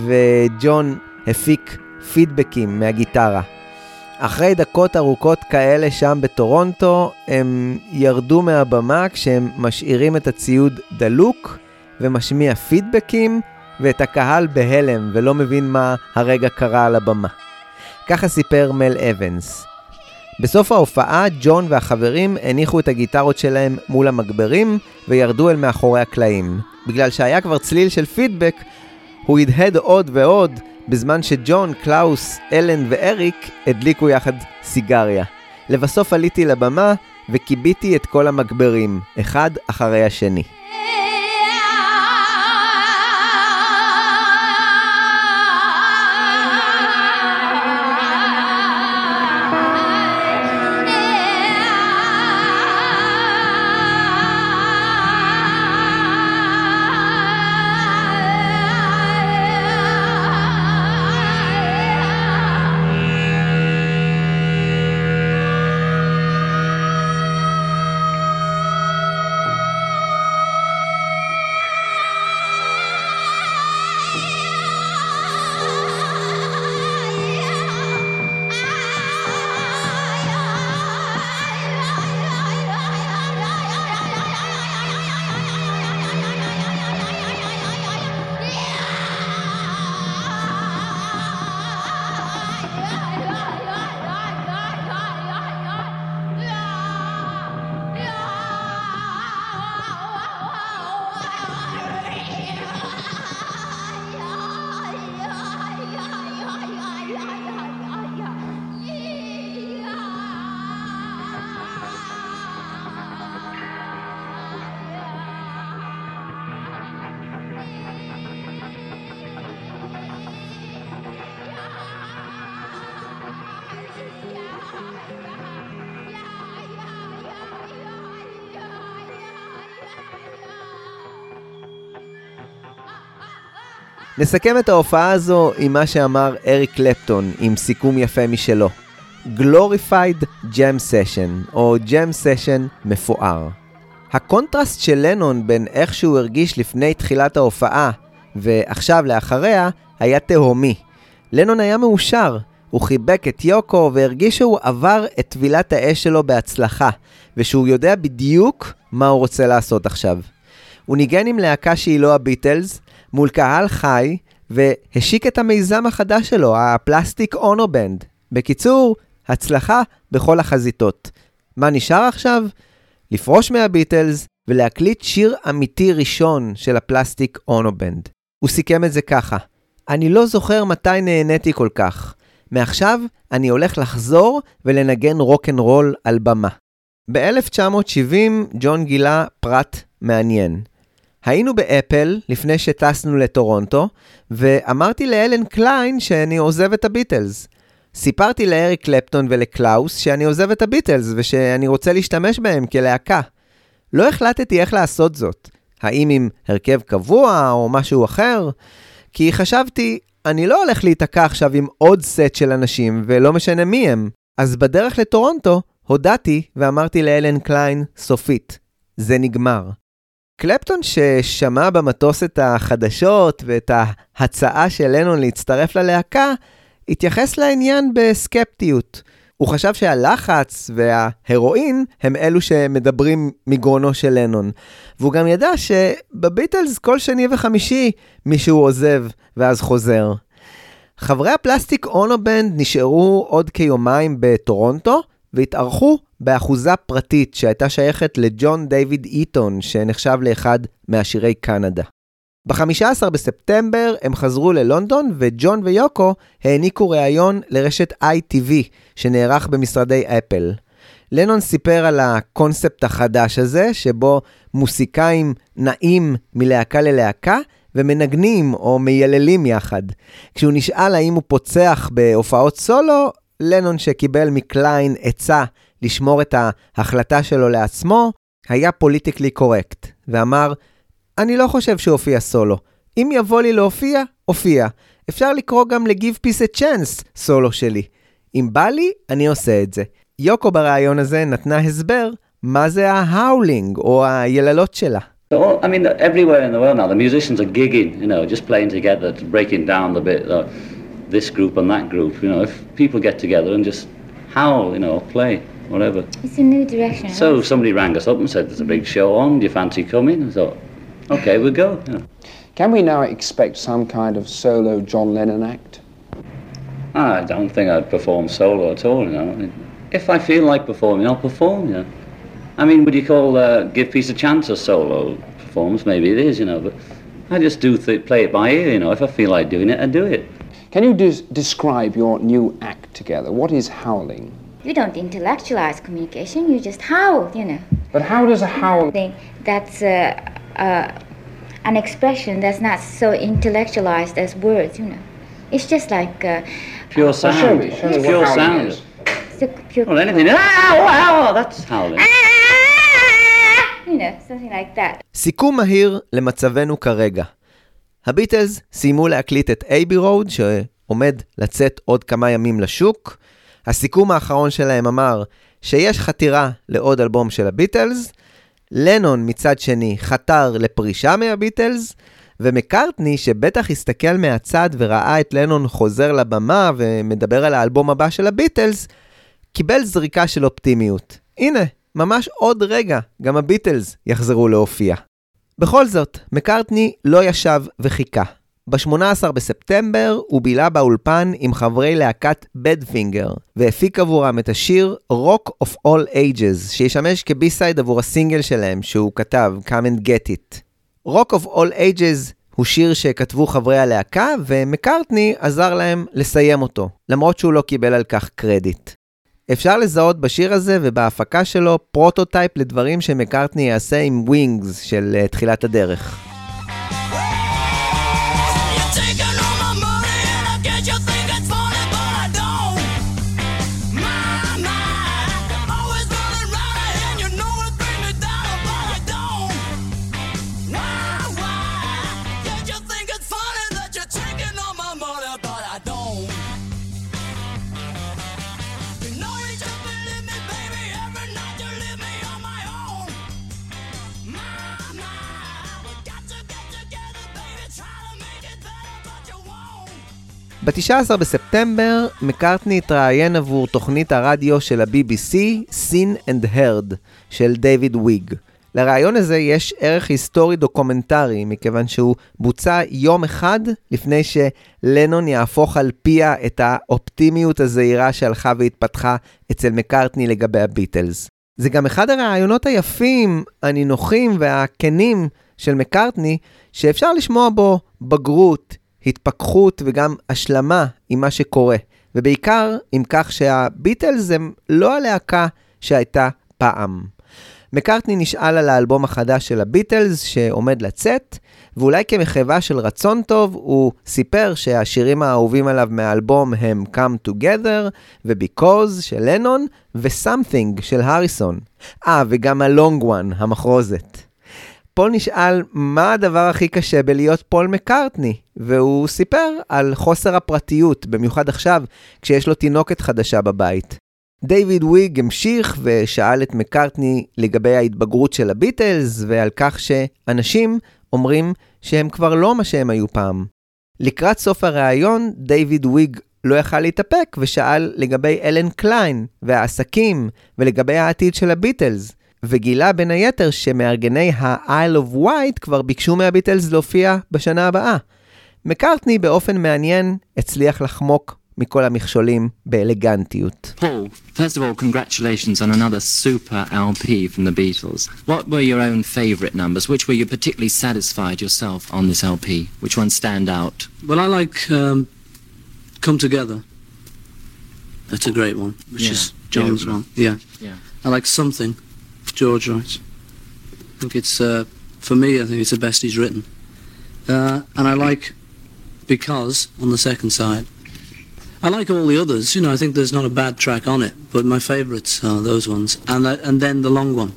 וג'ון הפיק פידבקים מהגיטרה. אחרי דקות ארוכות כאלה שם בטורונטו, הם ירדו מהבמה כשהם משאירים את הציוד דלוק ומשמיע פידבקים ואת הקהל בהלם ולא מבין מה הרגע קרה על הבמה. ככה סיפר מל אבנס. בסוף ההופעה, ג'ון והחברים הניחו את הגיטרות שלהם מול המגברים וירדו אל מאחורי הקלעים. בגלל שהיה כבר צליל של פידבק, הוא הדהד עוד ועוד, בזמן שג'ון, קלאוס, אלן ואריק הדליקו יחד סיגריה. לבסוף עליתי לבמה וכיביתי את כל המגברים, אחד אחרי השני. נסכם את ההופעה הזו עם מה שאמר אריק קלפטון, עם סיכום יפה משלו. Glorified Jam Session, או Jam Session מפואר. הקונטרסט של לנון בין איך שהוא הרגיש לפני תחילת ההופעה ועכשיו לאחריה היה תהומי. לנון היה מאושר, הוא חיבק את יוקו והרגיש שהוא עבר את טבילת האש שלו בהצלחה, ושהוא יודע בדיוק מה הוא רוצה לעשות עכשיו. הוא ניגן עם להקה שהיא לא הביטלס, מול קהל חי, והשיק את המיזם החדש שלו, ה Plastic Ono Band. בקיצור, הצלחה בכל החזיתות. מה נשאר עכשיו? לפרוש מהביטלס ולהקליט שיר אמיתי ראשון של ה Plastic Ono Band. הוא סיכם את זה ככה: אני לא זוכר מתי נהניתי כל כך. מעכשיו אני הולך לחזור ולנגן רוקנרול על במה. ב-1970 ג'ון גילה פרט מעניין. היינו באפל לפני שטסנו לטורונטו, ואמרתי לאלן קליין שאני עוזב את הביטלס. סיפרתי לאריק קלפטון ולקלאוס שאני עוזב את הביטלס ושאני רוצה להשתמש בהם כלהקה. לא החלטתי איך לעשות זאת. האם עם הרכב קבוע או משהו אחר? כי חשבתי, אני לא הולך להיתקע עכשיו עם עוד סט של אנשים, ולא משנה מי הם. אז בדרך לטורונטו, הודעתי ואמרתי לאלן קליין, סופית, זה נגמר. קלפטון ששמע במטוס את החדשות ואת ההצעה של לנון להצטרף ללהקה, התייחס לעניין בסקפטיות. הוא חשב שהלחץ וההרואין הם אלו שמדברים מגרונו של לנון. והוא גם ידע שבביטלס כל שני וחמישי מישהו עוזב ואז חוזר. חברי ה Plastic Ono Band נשארו עוד כיומיים בטורונטו והתארחו באחוזה פרטית שהייתה שייכת לג'ון דיוויד איטון שנחשב לאחד מעשירי קנדה. ב-15 בספטמבר הם חזרו ללונדון וג'ון ויוקו העניקו ראיון לרשת ITV שנערך במשרדי אפל. לנון סיפר על הקונספט החדש הזה, שבו מוסיקאים נעים מלהקה ללהקה ומנגנים או מייללים יחד. כשהוא נשאל האם הוא פוצח בהופעות סולו, לנון שקיבל מקליין עצה לשמור את ההחלטה שלו לעצמו, היה politically correct, ואמר, אני לא חושב שאופיע סולו. אם יבוא לי להופיע, אופיע. אפשר לקרוא גם ל-Give Peace a Chance סולו שלי. אם בא לי, אני עושה את זה. יוקו בריאיון הזה נתנה הסבר מה זה ה howling או היללות שלה. All, I mean, everywhere in the world now, the musicians are gigging, you know, just playing together, breaking down the bit, uh, this group and that group. You know, if people get together and just howl, you know, play, whatever. It's a new direction. So somebody rang us up and said, "There's a big show on. Do you fancy coming?" I thought, "Okay, we'll go." You know. Can we now expect some kind of solo John Lennon act? I don't think I'd perform solo at all. You know, if I feel like performing, I'll perform. You know. I mean, would you call uh, "Give Peace a Chance" a solo performance? Maybe it is, you know, but I just do th- play it by ear. You know, if I feel like doing it, I do it. Can you des- describe your new act together? What is howling? You don't intellectualize communication, you just howl, you know. But how does a howl? Think that's uh, uh, an expression that's not so intellectualized as words, you know. It's just like uh, Pure Well, sound. show me, show me It's what pure howling sound. is. it's a pure. Well, anything. Ah, wow, that's howling. You know, something like that. סיכום מהיר למצבנו כרגע. הביטלס סיימו להקליט את אייבי רוד, שעומד לצאת עוד כמה ימים לשוק. הסיכום האחרון שלהם אמר שיש חתירה לעוד אלבום של הביטלס. לנון מצד שני חתר לפרישה מהביטלס, ומקארטני, שבטח הסתכל מהצד וראה את לנון חוזר לבמה ומדבר על האלבום הבא של הביטלס, קיבל זריקה של אופטימיות. הנה, ממש עוד רגע, גם הביטלס יחזרו להופיע. בכל זאת, מקארטני לא ישב וחיכה. ב-18 בספטמבר הוא בילה באולפן עם חברי להקת בדפינגר, והפיק עבורם את השיר Rock of All Ages, שישמש כבי-סייד עבור הסינגל שלהם שהוא כתב, Come and Get It. Rock of All Ages הוא שיר שכתבו חברי הלהקה, ומקארטני עזר להם לסיים אותו, למרות שהוא לא קיבל על כך קרדיט. אפשר לזהות בשיר הזה ובהפקה שלו prototype לדברים שמקארטני יעשה עם Wings של uh, תחילת הדרך. ב-19 בספטמבר, מקארטני התראיין עבור תוכנית הרדיו של ה-BBC, Scene and Heard, של דיוויד וויג. לריאיון הזה יש ערך היסטורי דוקומנטרי, מכיוון שהוא בוצע יום אחד לפני שלנון יהפוך על פיה את האופטימיות הזהירה שהלכה והתפתחה אצל מקארטני לגבי הביטלס. זה גם אחד הראיונות היפים, הנינוחים והכנים של מקארטני, שאפשר לשמוע בו בגרות, התפכחות וגם השלמה עם מה שקורה. ובעיקר עם כך שהביטלס הם לא הלהקה שהייתה פעם. מקארטני נשאל על האלבום החדש של הביטלס שעומד לצאת, ואולי כמחווה של רצון טוב, הוא סיפר שהשירים האהובים עליו מהאלבום הם Come Together ו-Because של לנון ו-Something של הריסון. אה, וגם ה-Long One, המחרוזת. פול נשאל מה הדבר הכי קשה בלהיות פול מקארטני, והוא סיפר על חוסר הפרטיות, במיוחד עכשיו, כשיש לו תינוקת חדשה בבית. דיוויד וויג המשיך ושאל את מקארטני לגבי ההתבגרות של הביטלס ועל כך שאנשים אומרים שהם כבר לא מה שהם היו פעם. לקראת סוף הריאיון, דיוויד וויג לא יכל להתאפק ושאל לגבי אלן קליין והעסקים ולגבי העתיד של הביטלס, וגילה בין היתר שמארגני ה-Isle of White כבר ביקשו מהביטלס להופיע בשנה הבאה. מקארטני באופן מעניין הצליח לחמוק מכל המכשולים באלגנטיות. Paul, first of all, congratulations on another super LP from the Beatles. What were your own favourite numbers? Which were you particularly satisfied yourself on this LP? Which ones stand out? Well, I like um, Come Together. That's a great one, which Yeah. is John's Yeah. one. Yeah. Yeah. I like Something, George writes. I think it's, uh, for me, I think it's the best he's written. Uh, and I like because on the second side. I like all the others, you know, I think there's not a bad track on it, but my favourites are those ones. And, uh, and then the long one,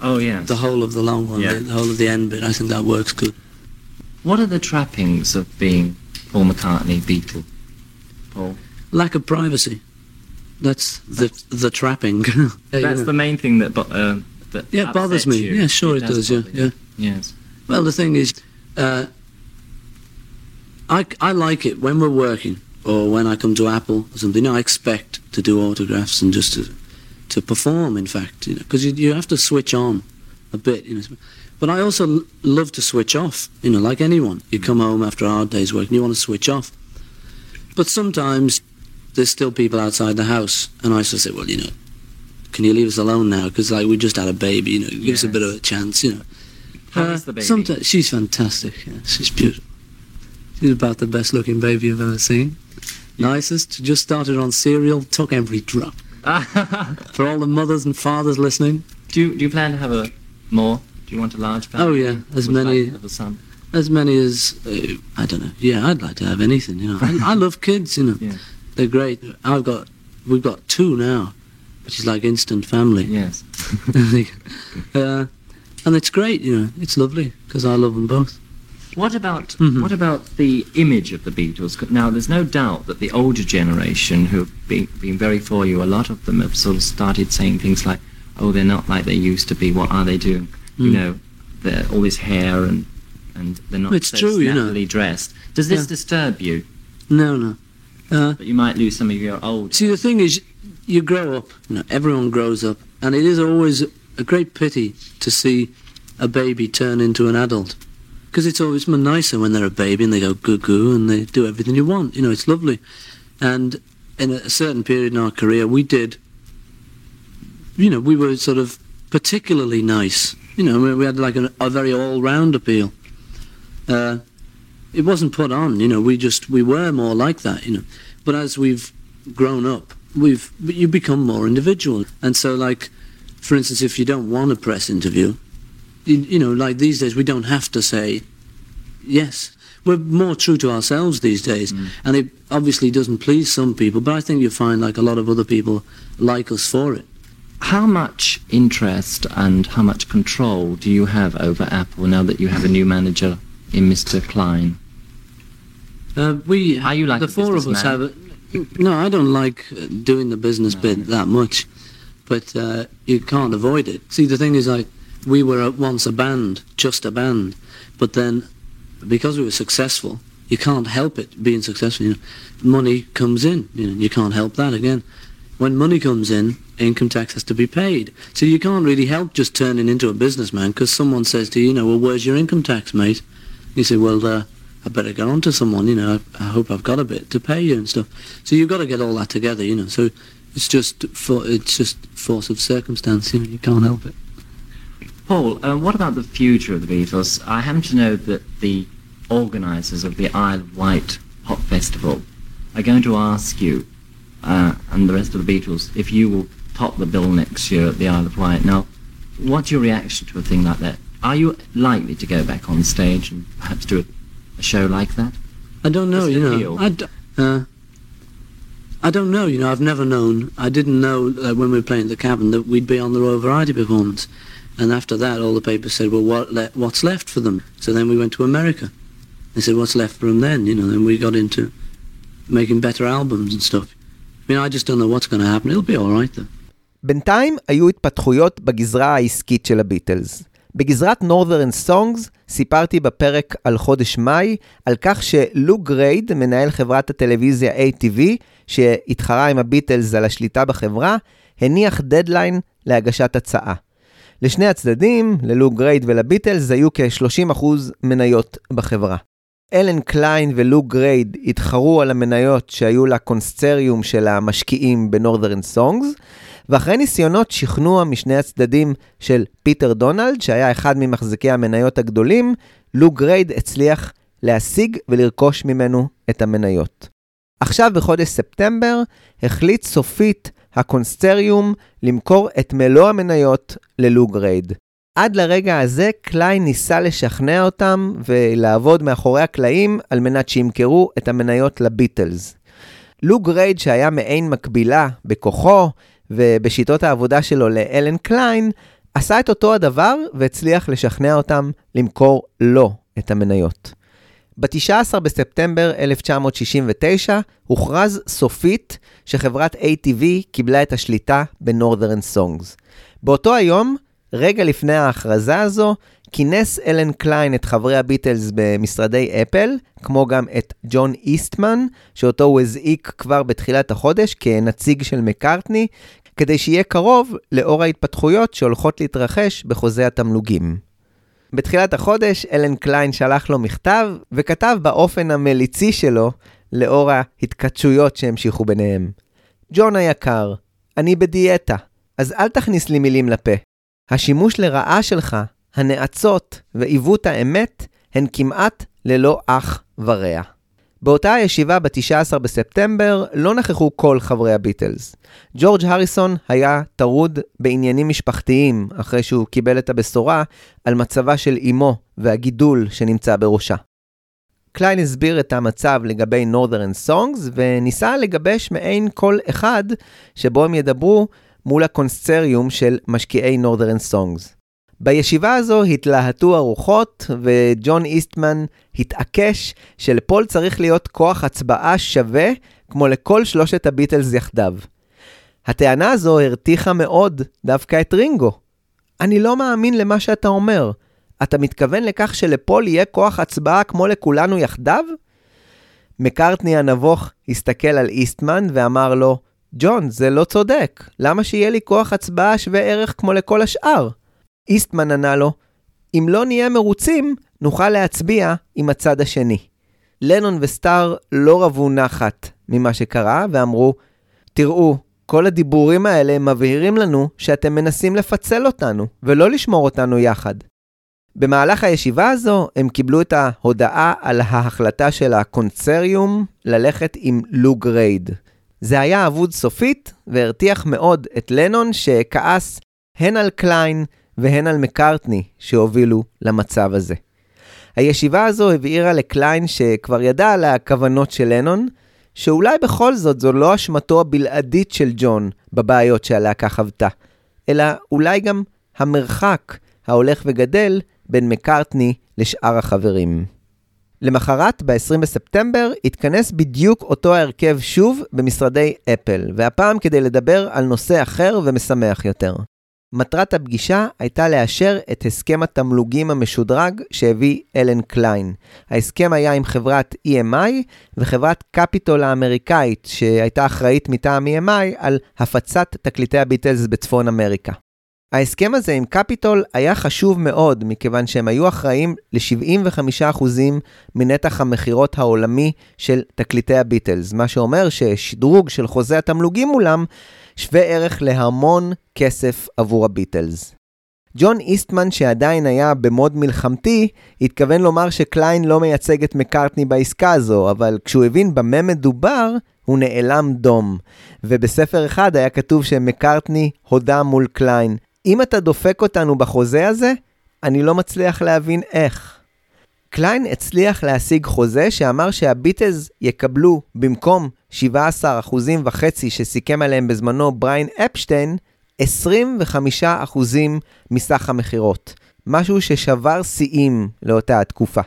Oh, yeah. the whole of the long one, Yeah. the, the whole of the end bit, I think that works good. What are the trappings of being Paul McCartney, Beatle? Paul? Lack of privacy. That's the the trapping. Yeah, you That's know. the main thing that, bo- uh, that Yeah, bothers me. you. Yeah, sure it does, yeah, bother you. Yes. Well, the thing is, uh, I, I like it when we're working or when I come to Apple or something. I expect to do autographs and just to, to perform, in fact, you know, because you, you have to switch on a bit, you know. But I also l- love to switch off, you know, like anyone. You come home after a hard day's work and you want to switch off. But sometimes there's still people outside the house, and I just say, well, you know, can you leave us alone now? Because like we just had a baby, you know, give us a bit of a chance, you know. How Uh, is the baby? Sometimes she's fantastic. Yeah, she's beautiful. She's about the best looking baby you've ever seen. Nicest. Just started on cereal. Took every drop. For all the mothers and fathers listening, do, you, do you plan to have a more? Do you want a large family? Oh, yeah, as many- a son? as many as uh, I don't know. Yeah, I'd like to have anything. You know, I, I love kids. You know, Yeah. they're great. I've got we've got two now, which is like instant family. Yes. uh, and it's great. You know, it's lovely because I love them both. What about Mhm. what about the image of the Beatles? Now, there's no doubt that the older generation, who have been, been very for you, a lot of them have sort of started saying things like, "Oh, they're not like they used to be. What are they doing? You Mm. know, they're all this hair and and they're not It's so true, you know. dressed." Does this Yeah. disturb you? No, no. Uh, That you might lose some of your old. See, the thing is, you grow up. You know, everyone grows up, and it is always a great pity to see a baby turn into an adult. Because it's always nicer when they're a baby and they go goo goo and they do everything you want. You know, it's lovely. And in a certain period in our career, we did. You know, we were sort of particularly nice. You know, we- had like a, a very all-round appeal. Uh, it wasn't put on. You know, we just we were more like that. You know, but as we've grown up, we've you become more individual. And so, like, for instance, if you don't want a press interview, you, you know, like these days, we don't have to say yes. We're more true to ourselves these days, and it obviously doesn't please some people. But I think you find like a lot of other people like us for it. How much interest and how much control do you have over Apple now that you have a new manager in Mr. Klein? Uh, we Are you like the a four of us have it. No, I don't like uh, doing the business bit that much, but uh, you can't avoid it. See, the thing is, like, we were once a band, just a band, but then because we were successful, you can't help it being successful. You know, money comes in, you know, you can't help that again. When money comes in, income tax has to be paid. So you can't really help just turning into a businessman because someone says to you, you know, well, where's your income tax, mate? You say, well, uh, I better get on to someone, you know, I, I hope I've got a bit to pay you and stuff. So you've got to get all that together, you know. So it's just for, it's just force of circumstance, you know, you can't help it. Paul, uh, what about the future of the Beatles? I happen to know that the organisers of the Isle of Wight Pop Festival are going to ask you uh, and the rest of the Beatles if you will top the bill next year at the Isle of Wight. Now, what's your reaction to a thing like that? Are you likely to go back on stage and perhaps do a, a show like that? I don't know, you know. I, d- uh, I don't know, you know. I've never known. I didn't know uh, when we were playing at the cabin that we'd be on the Royal Variety performance. And after that, all the papers said, well, what le- what's left for them? So then we went to America. They said, what's left for them then? You know, then we got into making better albums and stuff. I mean, I just don't know what's going to happen. It'll be all right, though. בינתיים היו התפתחויות בגזרה העסקית של הביטלס. בגזרת Northern Songs סיפרתי בפרק על חודש מאי על כך שלו גרייד, מנהל חברת הטלוויזיה ATV, שהתחרה עם הביטלס על השליטה בחברה, הניח דדליין להגשת הצעה. לשני הצדדים, ללו גרייד ולביטלס, היו כ-30% מניות בחברה. אלן קליין ולו גרייד התחרו על המניות שהיו לקונסורציום של המשקיעים ב-Northern Songs, ואחרי ניסיונות שכנוע משני הצדדים של פיטר דונלד, שהיה אחד ממחזיקי המניות הגדולים, לו גרייד הצליח להשיג ולרכוש ממנו את המניות. עכשיו בחודש ספטמבר החליט סופית הקונסורציום למכור את מלוא המניות ללו גרייד. עד לרגע הזה קליין ניסה לשכנע אותם ולעבוד מאחורי הקלעים על מנת שימכרו את המניות לביטלס. לו גרייד שהיה מעין מקבילה בכוחו ובשיטות העבודה שלו לאלן קליין, עשה את אותו הדבר והצליח לשכנע אותם למכור לו את המניות. ב-19 בספטמבר 1969 הוכרז סופית שחברת ATV קיבלה את השליטה ב-Northern Songs. באותו היום, רגע לפני ההכרזה הזו, כינס אלן קליין את חברי הביטלס במשרדי אפל, כמו גם את ג'ון איסטמן, שאותו הוא הזעיק כבר בתחילת החודש כנציג של מקארטני, כדי שיהיה קרוב לאור ההתפתחויות שהולכות להתרחש בחוזה התמלוגים. בתחילת החודש אלן קליין שלח לו מכתב וכתב באופן המליצי שלו לאור ההתכתשויות שהמשיכו ביניהם. ג'ון היקר, אני בדיאטה, אז אל תכניס לי מילים לפה. השימוש לרעה שלך, הנאצות ועיוות האמת הן כמעט ללא אח ורע. באותה הישיבה ב-19 בספטמבר לא נכחו כל חברי הביטלס. ג'ורג' הריסון היה טרוד בעניינים משפחתיים אחרי שהוא קיבל את הבשורה על מצבה של אמו והגידול שנמצא בראשה. קליין הסביר את המצב לגבי Northern Songs וניסה לגבש מעין קול אחד שבו הם ידברו מול הקונסורציום של משקיעי Northern Songs. בישיבה הזו התלהטו הרוחות, וג'ון איסטמן התעקש שלפול צריך להיות כוח הצבעה שווה כמו לכל שלושת הביטלס יחדיו. הטענה הזו הרתיחה מאוד דווקא את רינגו. אני לא מאמין למה שאתה אומר. אתה מתכוון לכך שלפול יהיה כוח הצבעה כמו לכולנו יחדיו? מקארטני הנבוך הסתכל על איסטמן ואמר לו, ג'ון, זה לא צודק. למה שיהיה לי כוח הצבעה שווה ערך כמו לכל השאר? איסטמן ענה לו, אם לא נהיה מרוצים, נוכל להצביע עם הצד השני. לנון וסטאר לא רבו נחת ממה שקרה, ואמרו, תראו, כל הדיבורים האלה מבהירים לנו שאתם מנסים לפצל אותנו, ולא לשמור אותנו יחד. במהלך הישיבה הזו, הם קיבלו את ההודעה על ההחלטה של הקונסורציום ללכת עם לו גרייד. זה היה אבוד סופית, והרתיח מאוד את לנון שכעס הן על קליין והן על מקארטני שהובילו למצב הזה. הישיבה הזו הבהירה לקליין שכבר ידע על הכוונות של לנון, שאולי בכל זאת זו לא אשמתו הבלעדית של ג'ון בבעיות שהלהקה חוותה, אלא אולי גם המרחק ההולך וגדל בין מקארטני לשאר החברים. למחרת, ב-20 בספטמבר, התכנס בדיוק אותו ההרכב שוב במשרדי אפל, והפעם כדי לדבר על נושא אחר ומשמח יותר. מטרת הפגישה הייתה לאשר את הסכם התמלוגים המשודרג שהביא אלן קליין. ההסכם היה עם חברת EMI וחברת קפיטול האמריקאית, שהייתה אחראית מטעם EMI על הפצת תקליטי הביטלס בצפון אמריקה. ההסכם הזה עם קפיטול היה חשוב מאוד, מכיוון שהם היו אחראים ל-75% מנתח המכירות העולמי של תקליטי הביטלס, מה שאומר ששדרוג של חוזה התמלוגים מולם שווה ערך להמון כסף עבור הביטלס. ג'ון איסטמן, שעדיין היה במוד מלחמתי, התכוון לומר שקליין לא מייצג את מקארטני בעסקה הזו, אבל כשהוא הבין במה מדובר, הוא נאלם דום. ובספר אחד היה כתוב שמקארטני הודה מול קליין, אם אתה דופק אותנו בחוזה הזה, אני לא מצליח להבין איך. קליין הצליח להשיג חוזה שאמר שהביטלס יקבלו במקום 17% וחצי שסיכם עליהם בזמנו בריין אפשטיין, 25% מסך המכירות, משהו ששבר שיאים לאותה התקופה.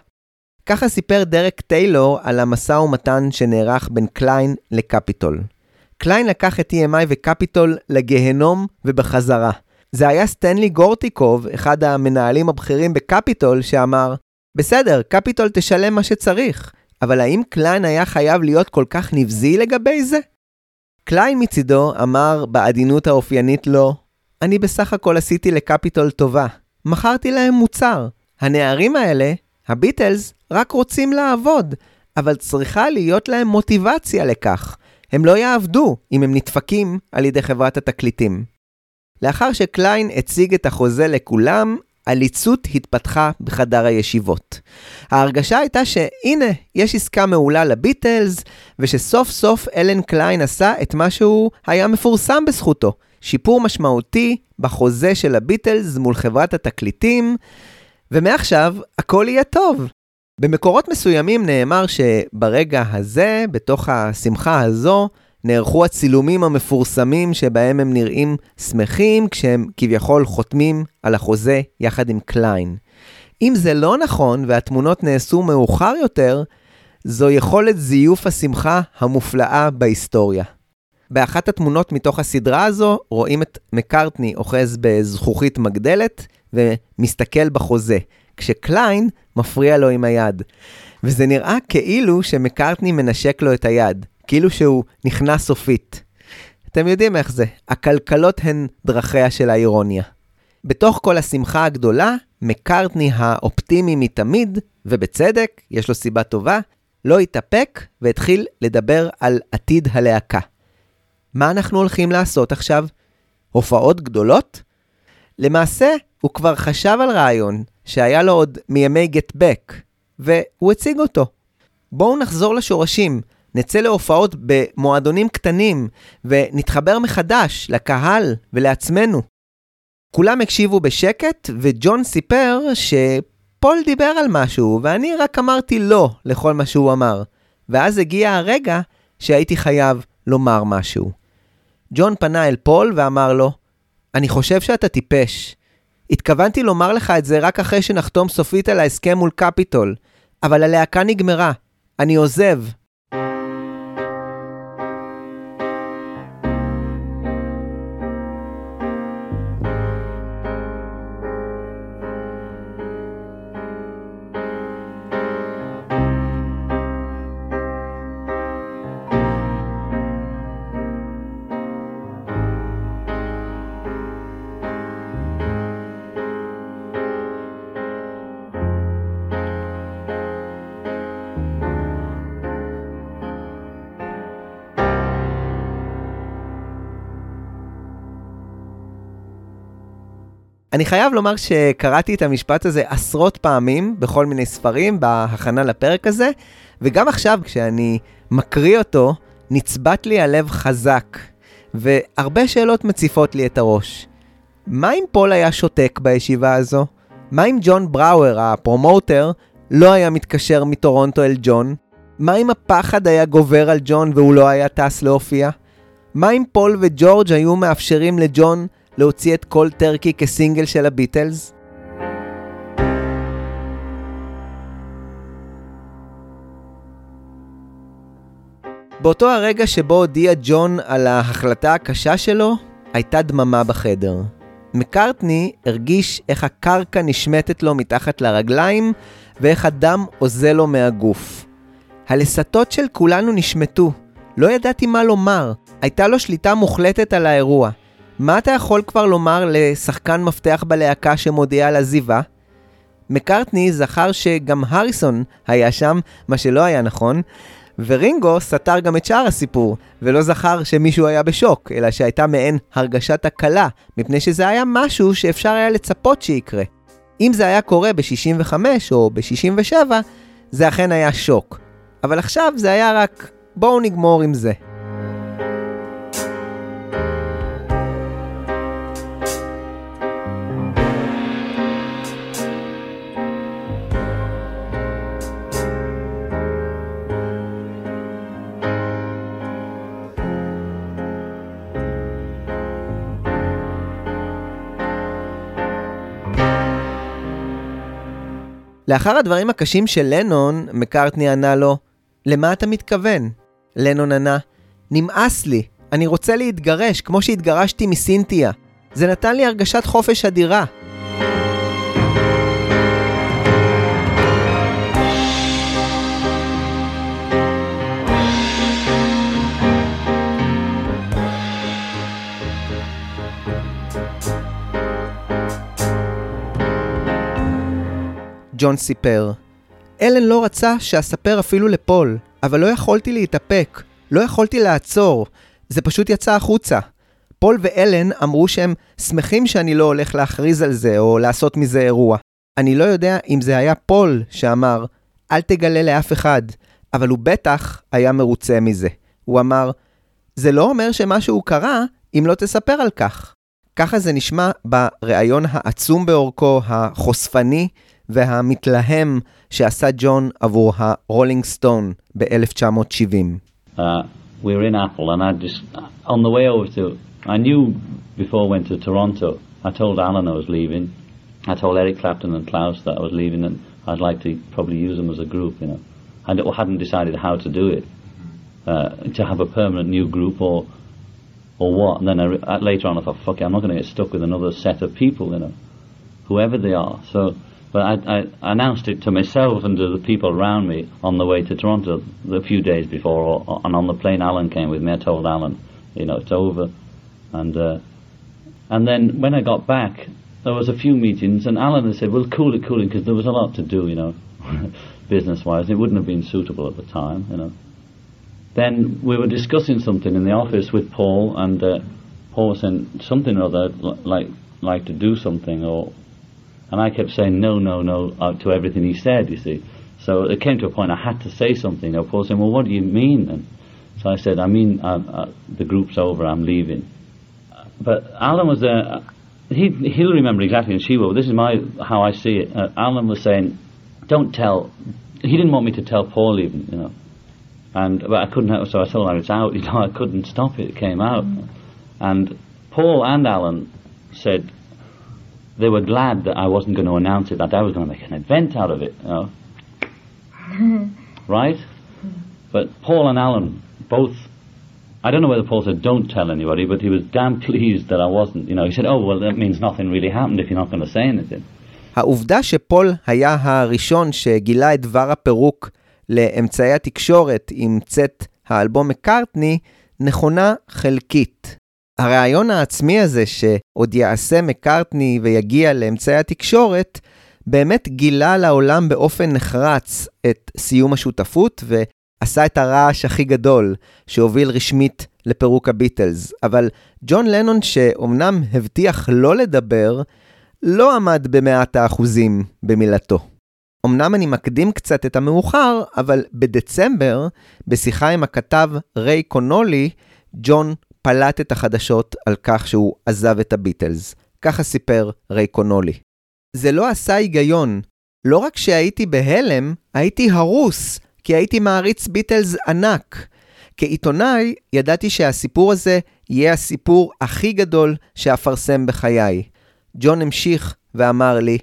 ככה סיפר דרק טיילור על המשא ומתן שנערך בין קליין לקפיטול. קליין לקח את EMI וקפיטול לגיהנום ובחזרה. זה היה סטנלי גורטיקוב, אחד המנהלים הבכירים בקפיטול, שאמר, בסדר, קפיטול תשלם מה שצריך, אבל האם קליין היה חייב להיות כל כך נבזי לגבי זה? קליין מצידו אמר בעדינות האופיינית לו, אני בסך הכל עשיתי לקפיטול טובה, מכרתי להם מוצר. הנערים האלה, הביטלס, רק רוצים לעבוד, אבל צריכה להיות להם מוטיבציה לכך. הם לא יעבדו אם הם נדפקים על ידי חברת התקליטים. לאחר שקליין הציג את החוזה לכולם, עליצות התפתחה בחדר הישיבות. ההרגשה הייתה שהנה, יש עסקה מעולה לביטלס, ושסוף סוף אלן קליין עשה את מה שהוא היה מפורסם בזכותו, שיפור משמעותי בחוזה של הביטלס מול חברת התקליטים, ומעכשיו הכל יהיה טוב. במקורות מסוימים נאמר שברגע הזה, בתוך השמחה הזו, נערכו הצילומים המפורסמים שבהם הם נראים שמחים כשהם כביכול חותמים על החוזה יחד עם קליין. אם זה לא נכון והתמונות נעשו מאוחר יותר, זו יכולת זיוף השמחה המופלאה בהיסטוריה. באחת התמונות מתוך הסדרה הזו רואים את מקארטני אוחז בזכוכית מגדלת ומסתכל בחוזה, כשקליין מפריע לו עם היד. וזה נראה כאילו שמקארטני מנשק לו את היד. כאילו שהוא נכנס סופית. אתם יודעים איך זה, הכלכלות הן דרכיה של האירוניה. בתוך כל השמחה הגדולה, מקארטני האופטימי מתמיד, ובצדק, יש לו סיבה טובה, לא התאפק והתחיל לדבר על עתיד הלהקה. מה אנחנו הולכים לעשות עכשיו? הופעות גדולות? למעשה, הוא כבר חשב על רעיון שהיה לו עוד מימי גט בק, והוא הציג אותו. בואו נחזור לשורשים, נצא להופעות במועדונים קטנים ונתחבר מחדש לקהל ולעצמנו. כולם הקשיבו בשקט, וג'ון סיפר שפול דיבר על משהו, ואני רק אמרתי לא לכל מה שהוא אמר. ואז הגיע הרגע שהייתי חייב לומר משהו. ג'ון פנה אל פול ואמר לו, אני חושב שאתה טיפש. התכוונתי לומר לך את זה רק אחרי שנחתום סופית על ההסכם מול קפיטול, אבל הלהקה נגמרה. אני עוזב, אני חייב לומר שקראתי את המשפט הזה עשרות פעמים בכל מיני ספרים בהכנה לפרק הזה, וגם עכשיו כשאני מקריא אותו, נצבט לי הלב חזק, והרבה שאלות מציפות לי את הראש. מה אם פול היה שותק בישיבה הזו? מה אם ג'ון בראואר, הפרומוטר, לא היה מתקשר מטורונטו אל ג'ון? מה אם הפחד היה גובר על ג'ון והוא לא היה טס להופיע? מה אם פול וג'ורג' היו מאפשרים לג'ון להוציא את כל טרקי כסינגל של הביטלס? באותו הרגע שבו הודיע ג'ון על ההחלטה הקשה שלו, הייתה דממה בחדר. מקארטני הרגיש איך הקרקע נשמטת לו מתחת לרגליים ואיך הדם אוזל לו מהגוף. הלסתות של כולנו נשמטו. לא ידעתי מה לומר. הייתה לו שליטה מוחלטת על האירוע. מה אתה יכול כבר לומר לשחקן מפתח בלהקה שמודיע על עזיבה? מקארטני זכר שגם הריסון היה שם, מה שלא היה נכון, ורינגו סתר גם את שאר הסיפור, ולא זכר שמישהו היה בשוק, אלא שהייתה מעין הרגשת הקלה, מפני שזה היה משהו שאפשר היה לצפות שיקרה. אם זה היה קורה ב-65 או ב-67, זה אכן היה שוק. אבל עכשיו זה היה רק, בואו נגמור עם זה. לאחר הדברים הקשים של לנון, מקארטני ענה לו, למה אתה מתכוון? לנון ענה, נמאס לי, אני רוצה להתגרש כמו שהתגרשתי מסינתיה. זה נתן לי הרגשת חופש אדירה. ג'ון סיפר, אלן לא רצה שאספר אפילו לפול, אבל לא יכולתי להתאפק, לא יכולתי לעצור, זה פשוט יצא החוצה. פול ואלן אמרו שהם שמחים שאני לא הולך להכריז על זה או לעשות מזה אירוע. אני לא יודע אם זה היה פול שאמר, אל תגלה לאף אחד, אבל הוא בטח היה מרוצה מזה. הוא אמר, זה לא אומר שמשהו קרה אם לא תספר על כך. ככה זה נשמע בריאיון העצום באורכו, החושפני והמתלהם שעשה ג'ון עבור הרולינג סטון ב-1970. Uh, we were in Apple, and I just on the way over to. I knew before I went to Toronto. I told Alan I was leaving. I told Eric Clapton and Klaus that I was leaving, and I'd like to probably use them as a group. You know, I d- hadn't decided how to do it. Uh, to have a permanent new group or or what. And then I, re- uh, later on, I thought, fuck it, I'm not going to get stuck with another set of people. You know, whoever they are. So. but I, I announced it to myself and to the people around me on the way to Toronto a few days before, or, and on the plane Alan came with me. I told Alan, you know, it's over, and uh, and then when I got back, there was a few meetings, and Alan had said, "Well, cool it, cool it," because there was a lot to do, you know, business-wise. It wouldn't have been suitable at the time, you know. Then we were discussing something in the office with Paul, and uh, Paul was saying something or other like like to do something or and I kept saying no, no, no uh, to everything he said, you see. So it came to a point I had to say something. Now Paul saying, well, what do you mean then? So I said, I mean, uh, uh, the group's over, I'm leaving. But Alan was there, he, he'll remember exactly, and she will. This is my, how I see it. Uh, Alan was saying, don't tell, he didn't want me to tell Paul even, you know. And, but I couldn't, have, so I told him it's out, you know, I couldn't stop it, it came out. And Paul and Alan said, they were glad that I wasn't going to announce it, that I was going to make an event out of it, you know. right? But Paul and Alan both, I don't know whether Paul said don't tell anybody, but he was damn pleased that I wasn't, you know. He said, oh, well, that means nothing really happened if you're not going to say anything. העובדה שפול היה הראשון שגילה את דבר הפירוק לאמצעי התקשורת עם צאת האלבום מקארטני, נכונה חלקית. הרעיון העצמי הזה שעוד יעשה מקארטני ויגיע לאמצעי התקשורת, באמת גילה לעולם באופן נחרץ את סיום השותפות ועשה את הרעש הכי גדול שהוביל רשמית לפירוק הביטלס. אבל ג'ון לנון שאומנם הבטיח לא לדבר, לא עמד במאת האחוזים במילתו. אמנם אני מקדים קצת את המאוחר, אבל בדצמבר, בשיחה עם הכתב ריי קונולי, ג'ון פלט את החדשות על כך שהוא עזב את הביטלס. ככה סיפר ריי קונולי. זה לא עשה היגיון. לא רק שהייתי בהלם, הייתי הרוס, כי הייתי מעריץ ביטלס ענק. כעיתונאי, ידעתי שהסיפור הזה יהיה הסיפור הכי גדול שאפרסם בחיי. ג'ון המשיך ואמר לי,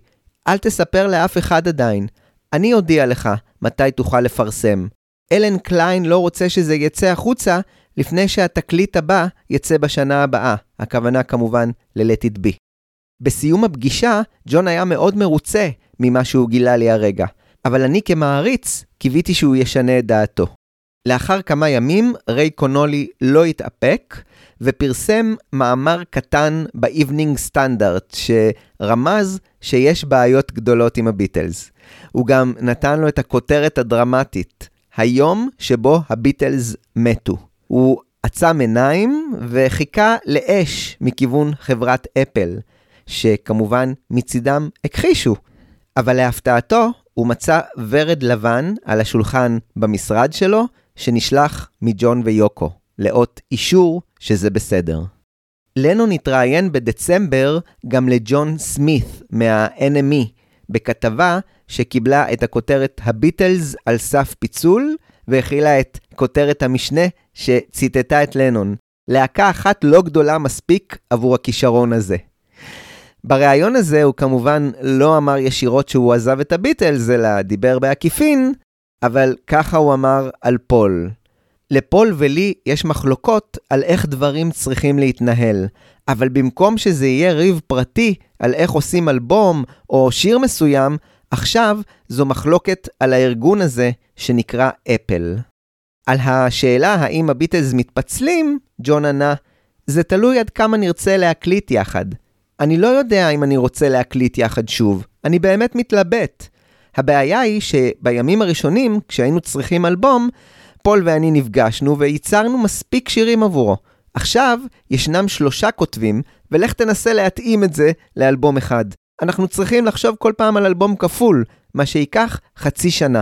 אל תספר לאף אחד עדיין, אני אודיע לך מתי תוכל לפרסם. אלן קליין לא רוצה שזה יצא החוצה לפני שהתקליט הבא יצא בשנה הבאה, הכוונה כמובן ל-Let It Be. בסיום הפגישה, ג'ון היה מאוד מרוצה ממה שהוא גילה לי הרגע, אבל אני כמעריץ קיוויתי שהוא ישנה את דעתו. לאחר כמה ימים, ריי קונולי לא התאפק, ופרסם מאמר קטן ב-Evening Standard, שרמז שיש בעיות גדולות עם הביטלס. הוא גם נתן לו את הכותרת הדרמטית, היום שבו הביטלס מתו. הוא עצם עיניים וחיכה לאש מכיוון חברת אפל, שכמובן מצידם הכחישו. אבל להפתעתו, הוא מצא ורד לבן על השולחן במשרד שלו, שנשלח מג'ון ויוקו, לאות אישור שזה בסדר. לנון התראיין בדצמבר גם לג'ון סמית מה-NME, בכתבה שקיבלה את הכותרת הביטלס על סף פיצול, והכילה את כותרת המשנה שציטטה את לנון. להקה אחת לא גדולה מספיק עבור הכישרון הזה. בריאיון הזה הוא כמובן לא אמר ישירות שהוא עזב את הביטלס, אלא דיבר בעקיפין, אבל ככה הוא אמר על פול. לפול ולי יש מחלוקות על איך דברים צריכים להתנהל, אבל במקום שזה יהיה ריב פרטי על איך עושים אלבום או שיר מסוים, עכשיו זו מחלוקת על הארגון הזה שנקרא אפל. על השאלה האם הביטלס מתפצלים, ג'ון ענה, זה תלוי עד כמה נרצה להקליט יחד. אני לא יודע אם אני רוצה להקליט יחד שוב, אני באמת מתלבט. הבעיה היא שבימים הראשונים, כשהיינו צריכים אלבום, פול ואני נפגשנו וייצרנו מספיק שירים עבורו. עכשיו ישנם שלושה כותבים, ולך תנסה להתאים את זה לאלבום אחד. אנחנו צריכים לחשוב כל פעם על אלבום כפול, מה שייקח חצי שנה.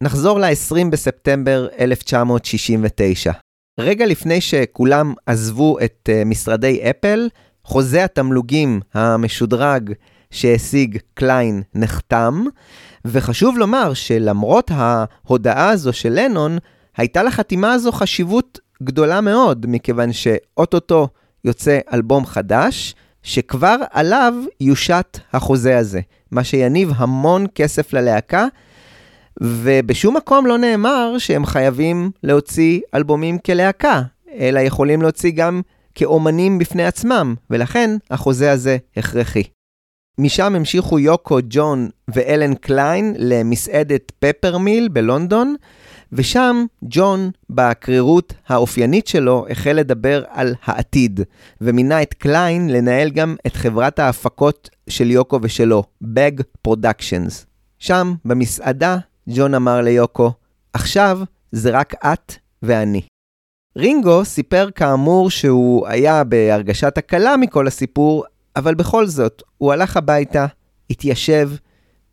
נחזור ל-20 בספטמבר 1969. רגע לפני שכולם עזבו את uh, משרדי אפל, חוזה התמלוגים המשודרג שהשיג קליין נחתם, וחשוב לומר שלמרות ההודעה הזו של לנון, הייתה לחתימה הזו חשיבות גדולה מאוד, מכיוון שאו-טו-טו יוצא אלבום חדש, שכבר עליו יושת החוזה הזה, מה שיניב המון כסף ללהקה, ובשום מקום לא נאמר שהם חייבים להוציא אלבומים כלהקה, אלא יכולים להוציא גם כאומנים בפני עצמם, ולכן החוזה הזה הכרחי. משם המשיכו יוקו, ג'ון ואלן קליין למסעדת פפרמיל בלונדון, ושם ג'ון, בקרירות האופיינית שלו, החל לדבר על העתיד, ומינה את קליין לנהל גם את חברת ההפקות של יוקו ושלו, Bag Productions. שם, במסעדה, ג'ון אמר ליוקו, עכשיו זה רק את ואני. רינגו סיפר כאמור שהוא היה בהרגשת הקלה מכל הסיפור, אבל בכל זאת, הוא הלך הביתה, התיישב,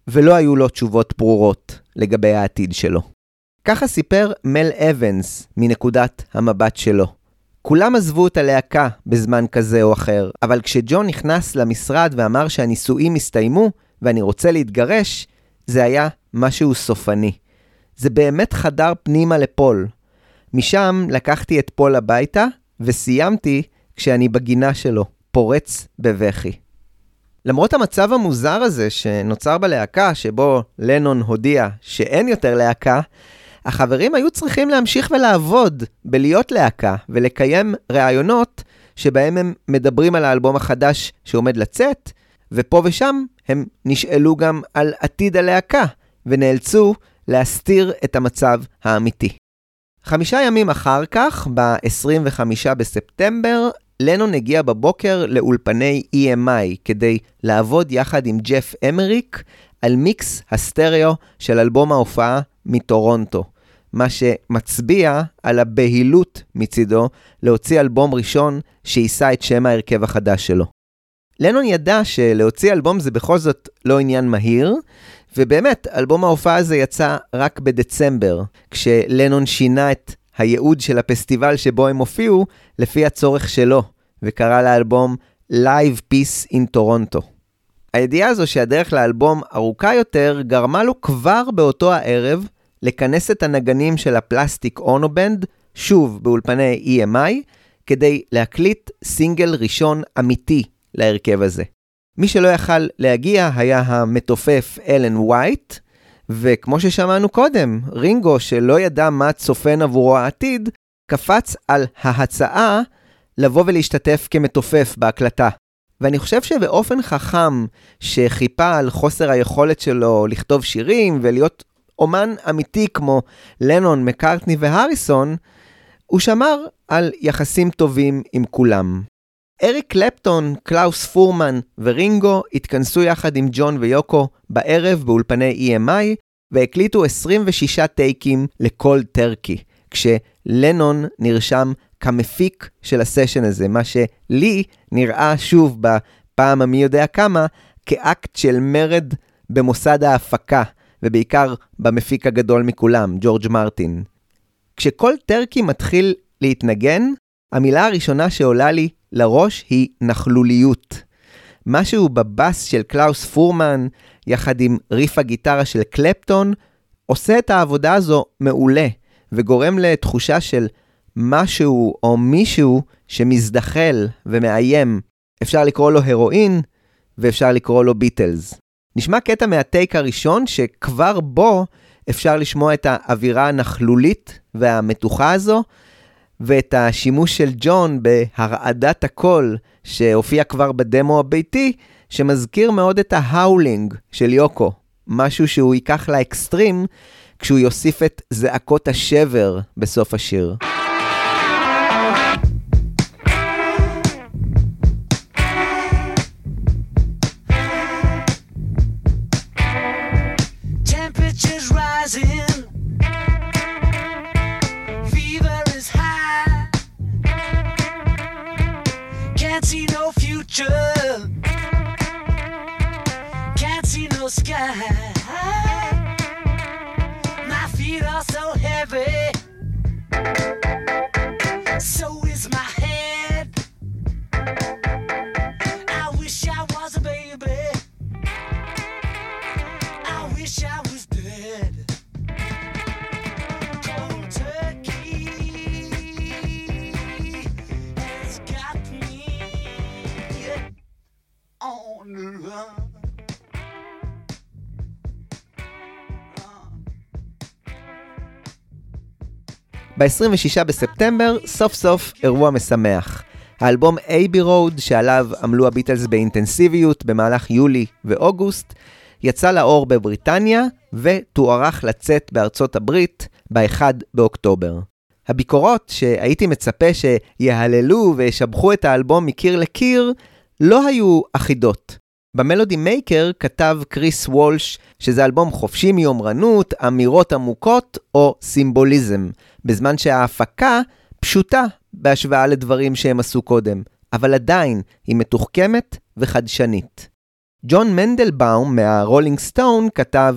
ולא היו לו תשובות ברורות לגבי העתיד שלו. ככה סיפר מל אבנס מנקודת המבט שלו. כולם עזבו את הלהקה בזמן כזה או אחר, אבל כשג'ון נכנס למשרד ואמר שהנישואים הסתיימו ואני רוצה להתגרש, זה היה משהו סופני. זה באמת חדר פנימה לפול. משם לקחתי את פול הביתה, וסיימתי כשאני בגינה שלו, פורץ בבכי. למרות המצב המוזר הזה שנוצר בלהקה, שבו לנון הודיע שאין יותר להקה, החברים היו צריכים להמשיך ולעבוד בלהיות להקה ולקיים ראיונות שבהם הם מדברים על האלבום החדש שעומד לצאת, ופה ושם הם נשאלו גם על עתיד הלהקה, ונאלצו להסתיר את המצב האמיתי. חמישה ימים אחר כך, ב-25 בספטמבר, לנון הגיע בבוקר לאולפני EMI כדי לעבוד יחד עם ג'ף אמריק על מיקס הסטריאו של אלבום ההופעה מטורונטו, מה שמצביע על הבהילות מצידו להוציא אלבום ראשון שיישא את שם ההרכב החדש שלו. לנון ידע שלהוציא אלבום זה בכל זאת לא עניין מהיר, ובאמת, אלבום ההופעה הזה יצא רק בדצמבר, כשלנון שינה את הייעוד של הפסטיבל שבו הם הופיעו לפי הצורך שלו, וקרא לאלבום Live Peace in Toronto. הידיעה הזו שהדרך לאלבום ארוכה יותר, גרמה לו כבר באותו הערב לכנס את הנגנים של ה Plastic Ono Band, שוב באולפני EMI, כדי להקליט סינגל ראשון אמיתי להרכב הזה. מי שלא יכל להגיע היה המתופף אלן וייט, וכמו ששמענו קודם, רינגו, שלא ידע מה צופן עבורו העתיד, קפץ על ההצעה לבוא ולהשתתף כמתופף בהקלטה. ואני חושב שבאופן חכם, שחיפה על חוסר היכולת שלו לכתוב שירים ולהיות אומן אמיתי כמו לנון, מקארטני והריסון, הוא שמר על יחסים טובים עם כולם. אריק קלפטון, קלאוס פורמן ורינגו התכנסו יחד עם ג'ון ויוקו בערב באולפני EMI והקליטו 26 טייקים לכל טרקי, כשלנון נרשם כמפיק של הסשן הזה, מה שלי נראה שוב בפעם המי יודע כמה, כאקט של מרד במוסד ההפקה, ובעיקר במפיק הגדול מכולם, ג'ורג' מרטין. כשכל טרקי מתחיל להתנגן, המילה הראשונה שעולה לי לראש היא נכלוליות. משהו בבאס של קלאוס פורמן, יחד עם ריף הגיטרה של קלפטון, עושה את העבודה הזו מעולה, וגורם לתחושה של משהו או מישהו שמזדחל ומאיים. אפשר לקרוא לו הרואין, ואפשר לקרוא לו ביטלס. נשמע קטע מה take הראשון, שכבר בו אפשר לשמוע את האווירה הנכלולית והמתוחה הזו, ואת השימוש של ג'ון בהרעדת הקול, שהופיע כבר בדמו הביתי, שמזכיר מאוד את ההאולינג של יוקו. משהו שהוא ייקח לאקסטרים, כשהוא יוסיף את זעקות השבר בסוף השיר. No future. Can't see no sky. My feet are so heavy. So ב-26 בספטמבר, סוף סוף אירוע משמח. האלבום Abbey Road, שעליו עמלו הביטלס באינטנסיביות במהלך יולי ואוגוסט, יצא לאור בבריטניה ותוארך לצאת בארצות הברית ב-1 באוקטובר. הביקורות שהייתי מצפה שיהללו וישבחו את האלבום מקיר לקיר, לא היו אחידות. ב Melody Maker כתב קריס וולש שזה אלבום חופשי מיומרנות, אמירות עמוקות או סימבוליזם, בזמן שההפקה פשוטה בהשוואה לדברים שהם עשו קודם, אבל עדיין היא מתוחכמת וחדשנית. ג'ון מנדלבאום מהרולינג סטון כתב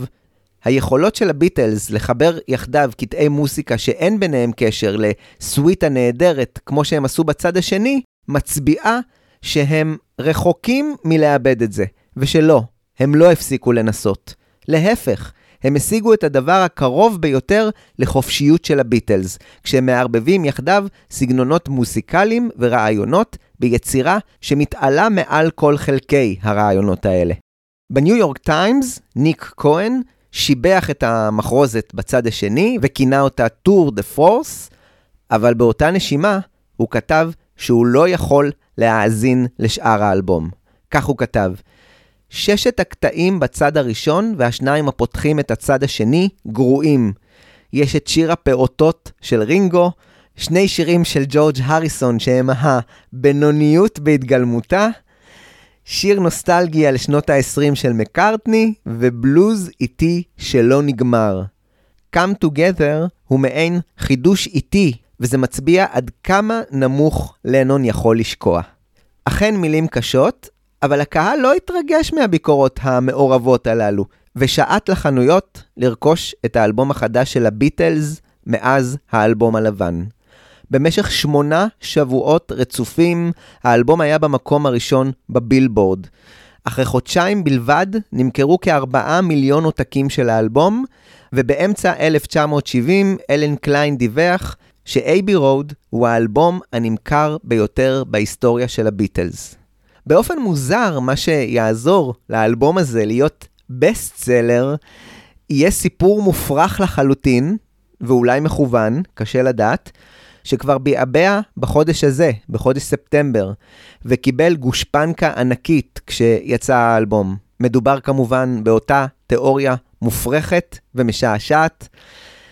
היכולות של הביטלס לחבר יחדיו קטעי מוסיקה שאין ביניהם קשר לסוויטה נהדרת כמו שהם עשו בצד השני, מצביעה שהם רחוקים מלאבד את זה, ושלא, הם לא הפסיקו לנסות. להפך, הם השיגו את הדבר הקרוב ביותר לחופשיות של הביטלס, כשהם מערבבים יחדיו סגנונות מוסיקליים ורעיונות ביצירה שמתעלה מעל כל חלקי הרעיונות האלה. בניו יורק טיימס, ניק כהן שיבח את המחרוזת בצד השני וכינה אותה tour de force, אבל באותה נשימה הוא כתב שהוא לא יכול להאזין לשאר האלבום. כך הוא כתב: ששת הקטעים בצד הראשון והשניים הפותחים את הצד השני גרועים. יש את שיר הפעוטות של רינגו, שני שירים של ג'ורג' הריסון שהם הבינוניות בהתגלמותה, שיר נוסטלגי על שנות ה-20 של מקארטני, ובלוז איטי שלא נגמר. Come Together הוא מעין חידוש איטי, וזה מצביע עד כמה נמוך לנון יכול לשקוע. אכן מילים קשות, אבל הקהל לא התרגש מהביקורות המעורבות הללו, ושעט לחנויות לרכוש את האלבום החדש של הביטלס מאז האלבום הלבן. במשך שמונה שבועות רצופים, האלבום היה במקום הראשון בבילבורד. אחרי חודשיים בלבד נמכרו כארבעה מיליון עותקים של האלבום, ובאמצע 1970 אלן קליין דיווח ש Abbey Road הוא האלבום הנמכר ביותר בהיסטוריה של הביטלס. באופן מוזר, מה שיעזור לאלבום הזה להיות best seller, יהיה סיפור מופרך לחלוטין, ואולי מכוון, קשה לדעת, שכבר ביעבע בחודש הזה, בחודש ספטמבר, וקיבל גושפנקה ענקית כשיצא האלבום. מדובר כמובן באותה תיאוריה מופרכת ומשעשעת,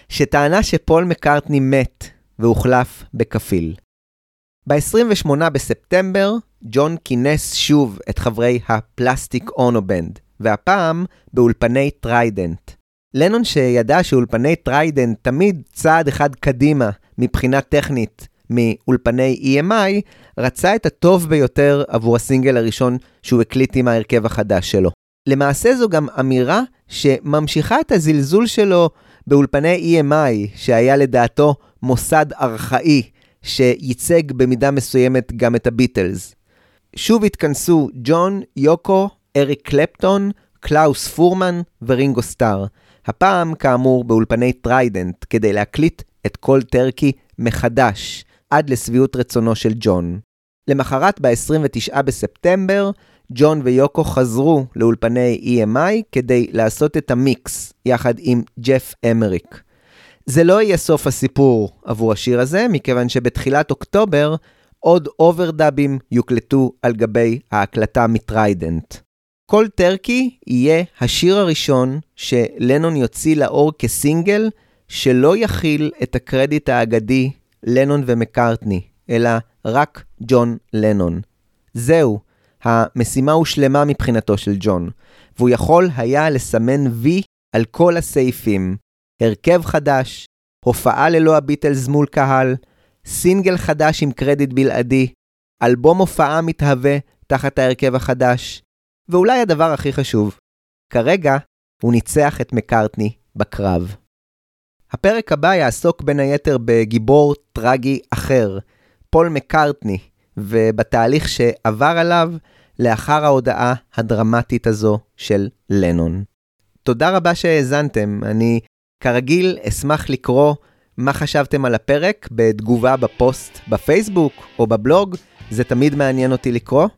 שטענה שפול מקארטני מת והוחלף בכפיל. ב-28 בספטמבר, ג'ון כינס שוב את חברי ה Plastic Ono Band, והפעם באולפני טריידנט. לנון שידע שאולפני טריידנט תמיד צעד אחד קדימה מבחינה טכנית מאולפני EMI, רצה את הטוב ביותר עבור הסינגל הראשון שהוא הקליט עם ההרכב החדש שלו. למעשה זו גם אמירה שממשיכה את הזלזול שלו באולפני EMI, שהיה לדעתו מוסד ארכאי, שייצג במידה מסוימת גם את הביטלס. שוב התכנסו ג'ון, יוקו, אריק קלפטון, קלאוס פורמן ורינגו סטאר. הפעם, כאמור, באולפני טריידנט, כדי להקליט את Cold Turkey מחדש, עד לשביעות רצונו של ג'ון. למחרת, ב-29 בספטמבר, ג'ון ויוקו חזרו לאולפני EMI כדי לעשות את המיקס, יחד עם ג'ף אמריק. זה לא יהיה סוף הסיפור עבור השיר הזה, מכיוון שבתחילת אוקטובר עוד אוברדאבים יוקלטו על גבי ההקלטה מטריידנט. Cold Turkey יהיה השיר הראשון שלנון יוציא לאור כסינגל, שלא יכיל את הקרדיט האגדי לנון ומקארטני, אלא רק ג'ון לנון. זהו, המשימה הושלמה מבחינתו של ג'ון, והוא יכול היה לסמן וי על כל הסעיפים. הרכב חדש, הופעה ללא הביטלס מול קהל, סינגל חדש עם קרדיט בלעדי, אלבום הופעה מתהווה תחת ההרכב החדש, ואולי הדבר הכי חשוב, כרגע הוא ניצח את מקארטני בקרב. הפרק הבא יעסוק בין היתר בגיבור טרגי אחר, פול מקארטני, ובתהליך שעבר עליו לאחר ההודעה הדרמטית הזו של לנון. תודה רבה שהאזנתם, אני כרגיל אשמח לקרוא מה חשבתם על הפרק בתגובה בפוסט בפייסבוק או בבלוג, זה תמיד מעניין אותי לקרוא.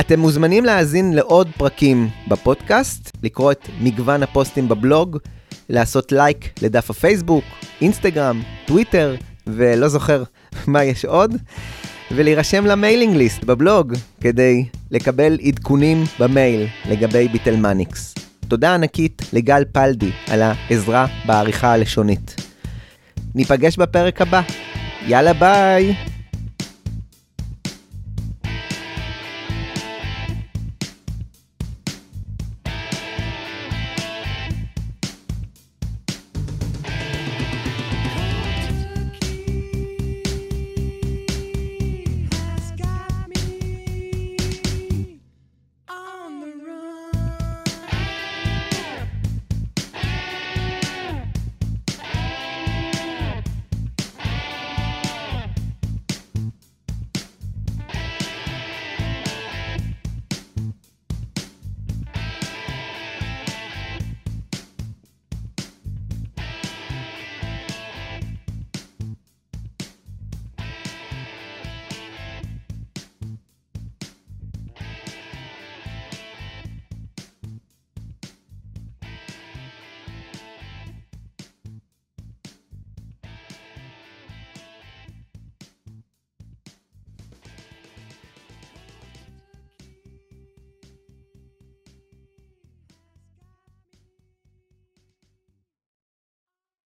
אתם מוזמנים להאזין לעוד פרקים בפודקאסט, לקרוא את מגוון הפוסטים בבלוג, לעשות לייק לדף הפייסבוק, אינסטגרם, טוויטר, ולא זוכר מה יש עוד, ולהירשם ל mailing list בבלוג כדי לקבל עדכונים במייל לגבי ביטלמניקס. תודה ענקית לגל פלדי על העזרה בעריכה הלשונית. ניפגש בפרק הבא. יאללה ביי!